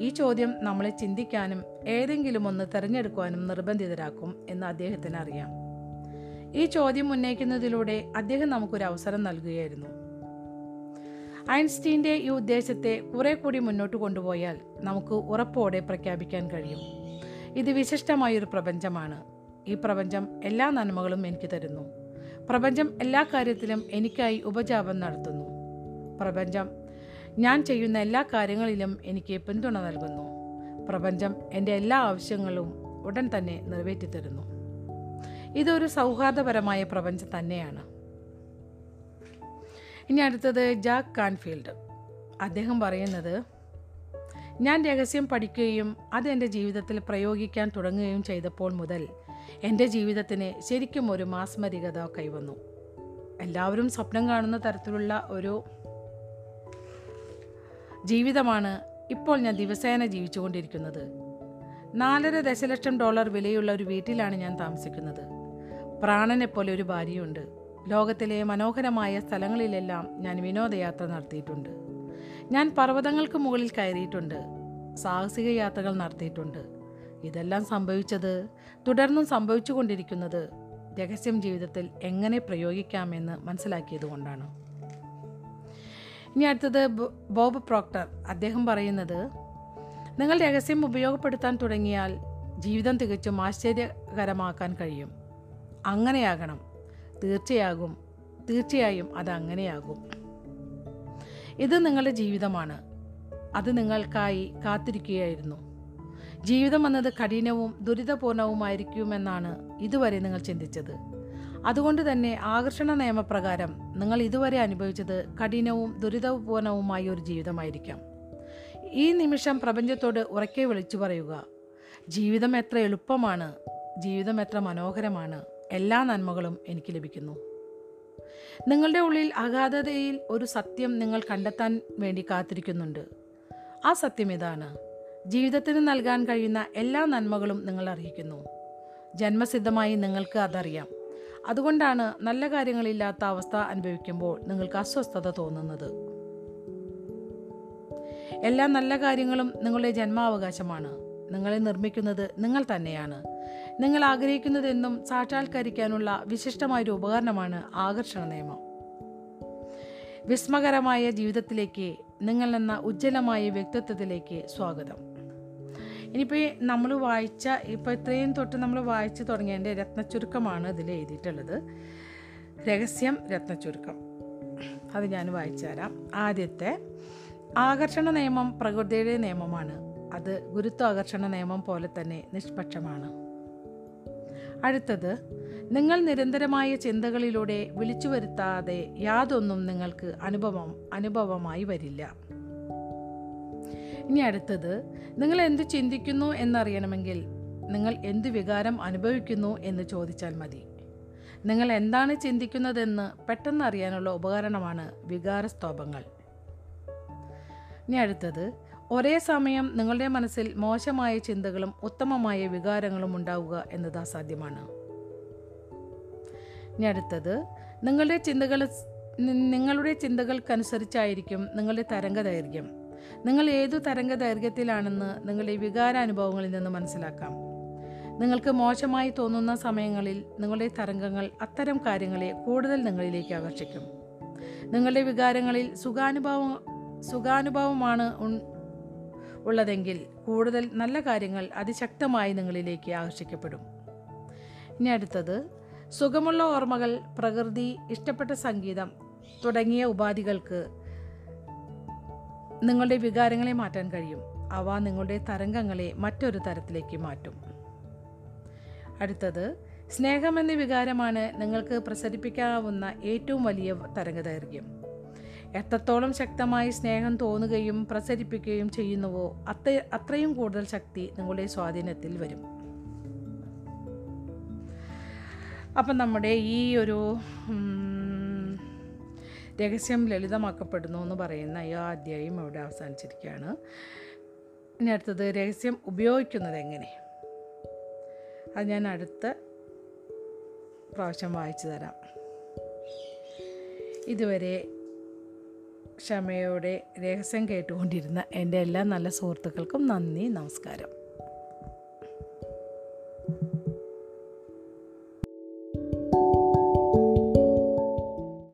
ഈ ചോദ്യം നമ്മളെ ചിന്തിക്കാനും ഏതെങ്കിലും ഒന്ന് തിരഞ്ഞെടുക്കുവാനും നിർബന്ധിതരാക്കും എന്ന് അദ്ദേഹത്തിന് അറിയാം. ഈ ചോദ്യം ഉന്നയിക്കുന്നതിലൂടെ അദ്ദേഹം നമുക്കൊരു അവസരം നൽകുകയായിരുന്നു. ഐൻസ്റ്റീന്റെ ഈ ഉദ്ദേശത്തെ കുറെ കൂടി മുന്നോട്ട് കൊണ്ടുപോയാൽ നമുക്ക് ഉറപ്പോടെ പ്രഖ്യാപിക്കാൻ കഴിയും. ഇത് വിശിഷ്ടമായൊരു പ്രപഞ്ചമാണ്. ഈ പ്രപഞ്ചം എല്ലാ നന്മകളും എനിക്ക് തരുന്നു. പ്രപഞ്ചം എല്ലാ കാര്യത്തിലും എനിക്കായി ഉപജാപം നടത്തുന്നു. പ്രപഞ്ചം ഞാൻ ചെയ്യുന്ന എല്ലാ കാര്യങ്ങളിലും എനിക്ക് പിന്തുണ നൽകുന്നു. പ്രപഞ്ചം എന്റെ എല്ലാ ആവശ്യങ്ങളും ഉടൻ തന്നെ നിറവേറ്റിത്തരുന്നു. ഇതൊരു സൗഹാർദ്ദപരമായ പ്രപഞ്ചം തന്നെയാണ്. ഇനി അടുത്തത് ജാക്ക് കാൻഫീൽഡ്. അദ്ദേഹം പറയുന്നത് ഞാൻ രഹസ്യം പഠിക്കുകയും അത് എന്റെ ജീവിതത്തിൽ പ്രയോഗിക്കാൻ തുടങ്ങുകയും ചെയ്തപ്പോൾ മുതൽ എന്റെ ജീവിതത്തിന് ശരിക്കും ഒരു മാസ്മരികത കൈവന്നു. എല്ലാവരും സ്വപ്നം കാണുന്ന തരത്തിലുള്ള ഒരു ജീവിതമാണ് ഇപ്പോൾ ഞാൻ ദിവസേന ജീവിച്ചുകൊണ്ടിരിക്കുന്നത്. നാലര ദശലക്ഷം ഡോളർ വിലയുള്ള ഒരു വീട്ടിലാണ് ഞാൻ താമസിക്കുന്നത്. പ്രാണനെപ്പോലെ ഒരു ഭാര്യയുണ്ട്. ലോകത്തിലെ മനോഹരമായ സ്ഥലങ്ങളിലെല്ലാം ഞാൻ വിനോദയാത്ര നടത്തിയിട്ടുണ്ട്. ഞാൻ പർവതങ്ങൾക്ക് മുകളിൽ കയറിയിട്ടുണ്ട്. സാഹസിക യാത്രകൾ നടത്തിയിട്ടുണ്ട്. ഇതെല്ലാം സംഭവിച്ചത് തുടർന്നും സംഭവിച്ചുകൊണ്ടിരിക്കുന്നത് രഹസ്യം ജീവിതത്തിൽ എങ്ങനെ പ്രയോഗിക്കാമെന്ന് മനസ്സിലാക്കിയതുകൊണ്ടാണ്. ഇനി അടുത്തത് ബോബ് പ്രോക്ടർ. അദ്ദേഹം പറയുന്നത് നിങ്ങൾ രഹസ്യം ഉപയോഗപ്പെടുത്താൻ തുടങ്ങിയാൽ ജീവിതം തികച്ചും ആശ്ചര്യകരമാക്കാൻ കഴിയും. അങ്ങനെയാകണം. തീർച്ചയാകും. തീർച്ചയായും അതങ്ങനെയാകും ഇത് നിങ്ങളുടെ ജീവിതമാണ്. അത് നിങ്ങൾക്കായി കാത്തിരിക്കുകയായിരുന്നു. ജീവിതം എന്നത് കഠിനവും ദുരിതപൂർണവുമായിരിക്കുമെന്നാണ് ഇതുവരെ നിങ്ങൾ ചിന്തിച്ചത്. അതുകൊണ്ട് തന്നെ ആകർഷണ നിയമപ്രകാരം നിങ്ങൾ ഇതുവരെ അനുഭവിച്ചത് കഠിനവും ദുരിതപൂർണവുമായ ഒരു ജീവിതമായിരിക്കാം. ഈ നിമിഷം പ്രപഞ്ചത്തോട് ഉറക്കെ വിളിച്ചു പറയുക ജീവിതം എത്ര എളുപ്പമാണ്. ജീവിതം എത്ര മനോഹരമാണ്. എല്ലാ നന്മകളും എനിക്ക് ലഭിക്കുന്നു. നിങ്ങളുടെ ഉള്ളിൽ അഗാധതയിൽ ഒരു സത്യം നിങ്ങൾ കണ്ടെത്താൻ വേണ്ടി കാത്തിരിക്കുന്നുണ്ട്. ആ സത്യം ഇതാണ്. ജീവിതത്തിന് നൽകാൻ കഴിയുന്ന എല്ലാ നന്മകളും നിങ്ങൾ അറിയിക്കുന്നു. ജന്മസിദ്ധമായി നിങ്ങൾക്ക് അതറിയാം. അതുകൊണ്ടാണ് നല്ല കാര്യങ്ങളില്ലാത്ത അവസ്ഥ അനുഭവിക്കുമ്പോൾ നിങ്ങൾക്ക് അസ്വസ്ഥത തോന്നുന്നത്. എല്ലാ നല്ല കാര്യങ്ങളും നിങ്ങളുടെ ജന്മാവകാശമാണ്. നിങ്ങളെ നിർമ്മിക്കുന്നത് നിങ്ങൾ തന്നെയാണ്. നിങ്ങൾ ആഗ്രഹിക്കുന്നതെന്നും സാക്ഷാത്കരിക്കാനുള്ള വിശിഷ്ടമായൊരു ഉപകരണമാണ് ആകർഷണ നിയമം. വിസ്മകരമായ ജീവിതത്തിലേക്ക് നിങ്ങൾ എന്ന ഉജ്ജ്വലമായ വ്യക്തിത്വത്തിലേക്ക് സ്വാഗതം. ഇനിയിപ്പോൾ നമ്മൾ വായിച്ച ഇപ്പോൾ ഇത്രയും തൊട്ട് നമ്മൾ വായിച്ചു തുടങ്ങിയതിന്റെ രത്നച്ചുരുക്കമാണ് ഇതിൽ എഴുതിയിട്ടുള്ളത്. രഹസ്യം രത്നച്ചുരുക്കം. അത് ഞാൻ വായിച്ചു തരാം. ആദ്യത്തെ ആകർഷണ നിയമം പ്രകൃതിയുടെ നിയമമാണ്. അത് ഗുരുത്വാകർഷണ നിയമം പോലെ തന്നെ നിഷ്പക്ഷമാണ്. അടുത്തത് നിങ്ങൾ നിരന്തരമായ ചിന്തകളിലൂടെ വിളിച്ചു വരുത്താതെ യാതൊന്നും നിങ്ങൾക്ക് അനുഭവം അനുഭവമായി വരില്ല. ഇനി അടുത്തത് നിങ്ങൾ എന്ത് ചിന്തിക്കുന്നു എന്നറിയണമെങ്കിൽ നിങ്ങൾ എന്ത് വികാരം അനുഭവിക്കുന്നു എന്ന് ചോദിച്ചാൽ മതി. നിങ്ങൾ എന്താണ് ചിന്തിക്കുന്നതെന്ന് പെട്ടെന്ന് അറിയാനുള്ള ഉപകരണമാണ് വികാരസ്തോഭങ്ങൾ ഇനി അടുത്തത് ഒരേ സമയം നിങ്ങളുടെ മനസ്സിൽ മോശമായ ചിന്തകളും ഉത്തമമായ വികാരങ്ങളും ഉണ്ടാവുക എന്നത് അസാധ്യമാണ് ഇനി അടുത്തത് നിങ്ങളുടെ ചിന്തകൾ നിങ്ങളുടെ ചിന്തകൾക്കനുസരിച്ചായിരിക്കും നിങ്ങളുടെ തരംഗ ദൈർഘ്യം നിങ്ങൾ ഏതു തരംഗ ദൈർഘ്യത്തിലാണെന്ന് നിങ്ങളുടെ വികാരാനുഭവങ്ങളിൽ നിന്ന് മനസ്സിലാക്കാം. നിങ്ങൾക്ക് മോശമായി തോന്നുന്ന സമയങ്ങളിൽ നിങ്ങളുടെ തരംഗങ്ങൾ അത്തരം കാര്യങ്ങളെ കൂടുതൽ നിങ്ങളിലേക്ക് ആകർഷിക്കും. നിങ്ങളുടെ വികാരങ്ങളിൽ സുഖാനുഭവം സുഖാനുഭവമാണ് ഉള്ളതെങ്കിൽ കൂടുതൽ നല്ല കാര്യങ്ങൾ അതിശക്തമായി നിങ്ങളിലേക്ക് ആകർഷിക്കപ്പെടും. ഇനി അടുത്തത് സുഖമുള്ള ഓർമ്മകൾ പ്രകൃതി ഇഷ്ടപ്പെട്ട സംഗീതം തുടങ്ങിയ ഉപാധികൾക്ക് നിങ്ങളുടെ വികാരങ്ങളെ മാറ്റാൻ കഴിയും. അവ നിങ്ങളുടെ തരംഗങ്ങളെ മറ്റൊരു തരത്തിലേക്ക് മാറ്റും. അടുത്തത് സ്നേഹമെന്ന വികാരമാണ് നിങ്ങൾക്ക് പ്രസരിപ്പിക്കാവുന്ന ഏറ്റവും വലിയ തരംഗദൈർഘ്യം. എത്രത്തോളം ശക്തമായി സ്നേഹം തോന്നുകയും പ്രസരിപ്പിക്കുകയും ചെയ്യുന്നുവോ അത്ര അത്രയും കൂടുതൽ ശക്തി നിങ്ങളുടെ സ്വാധീനത്തിൽ വരും. അപ്പം നമ്മുടെ ഈ ഒരു രഹസ്യം ലളിതമാക്കപ്പെടുന്നു എന്ന് പറയുന്ന ഈ അധ്യായം അവിടെ അവസാനിച്ചിരിക്കുകയാണ്. ഇനി അടുത്തത് രഹസ്യം ഉപയോഗിക്കുന്നത് എങ്ങനെ? അത് ഞാൻ അടുത്ത പ്രാവശ്യം വായിച്ചു തരാം. ഇതുവരെ ക്ഷമയോടെ രഹസ്യം കേട്ടുകൊണ്ടിരുന്ന എന്റെ എല്ലാ നല്ല സുഹൃത്തുക്കൾക്കും നന്ദി നമസ്കാരം.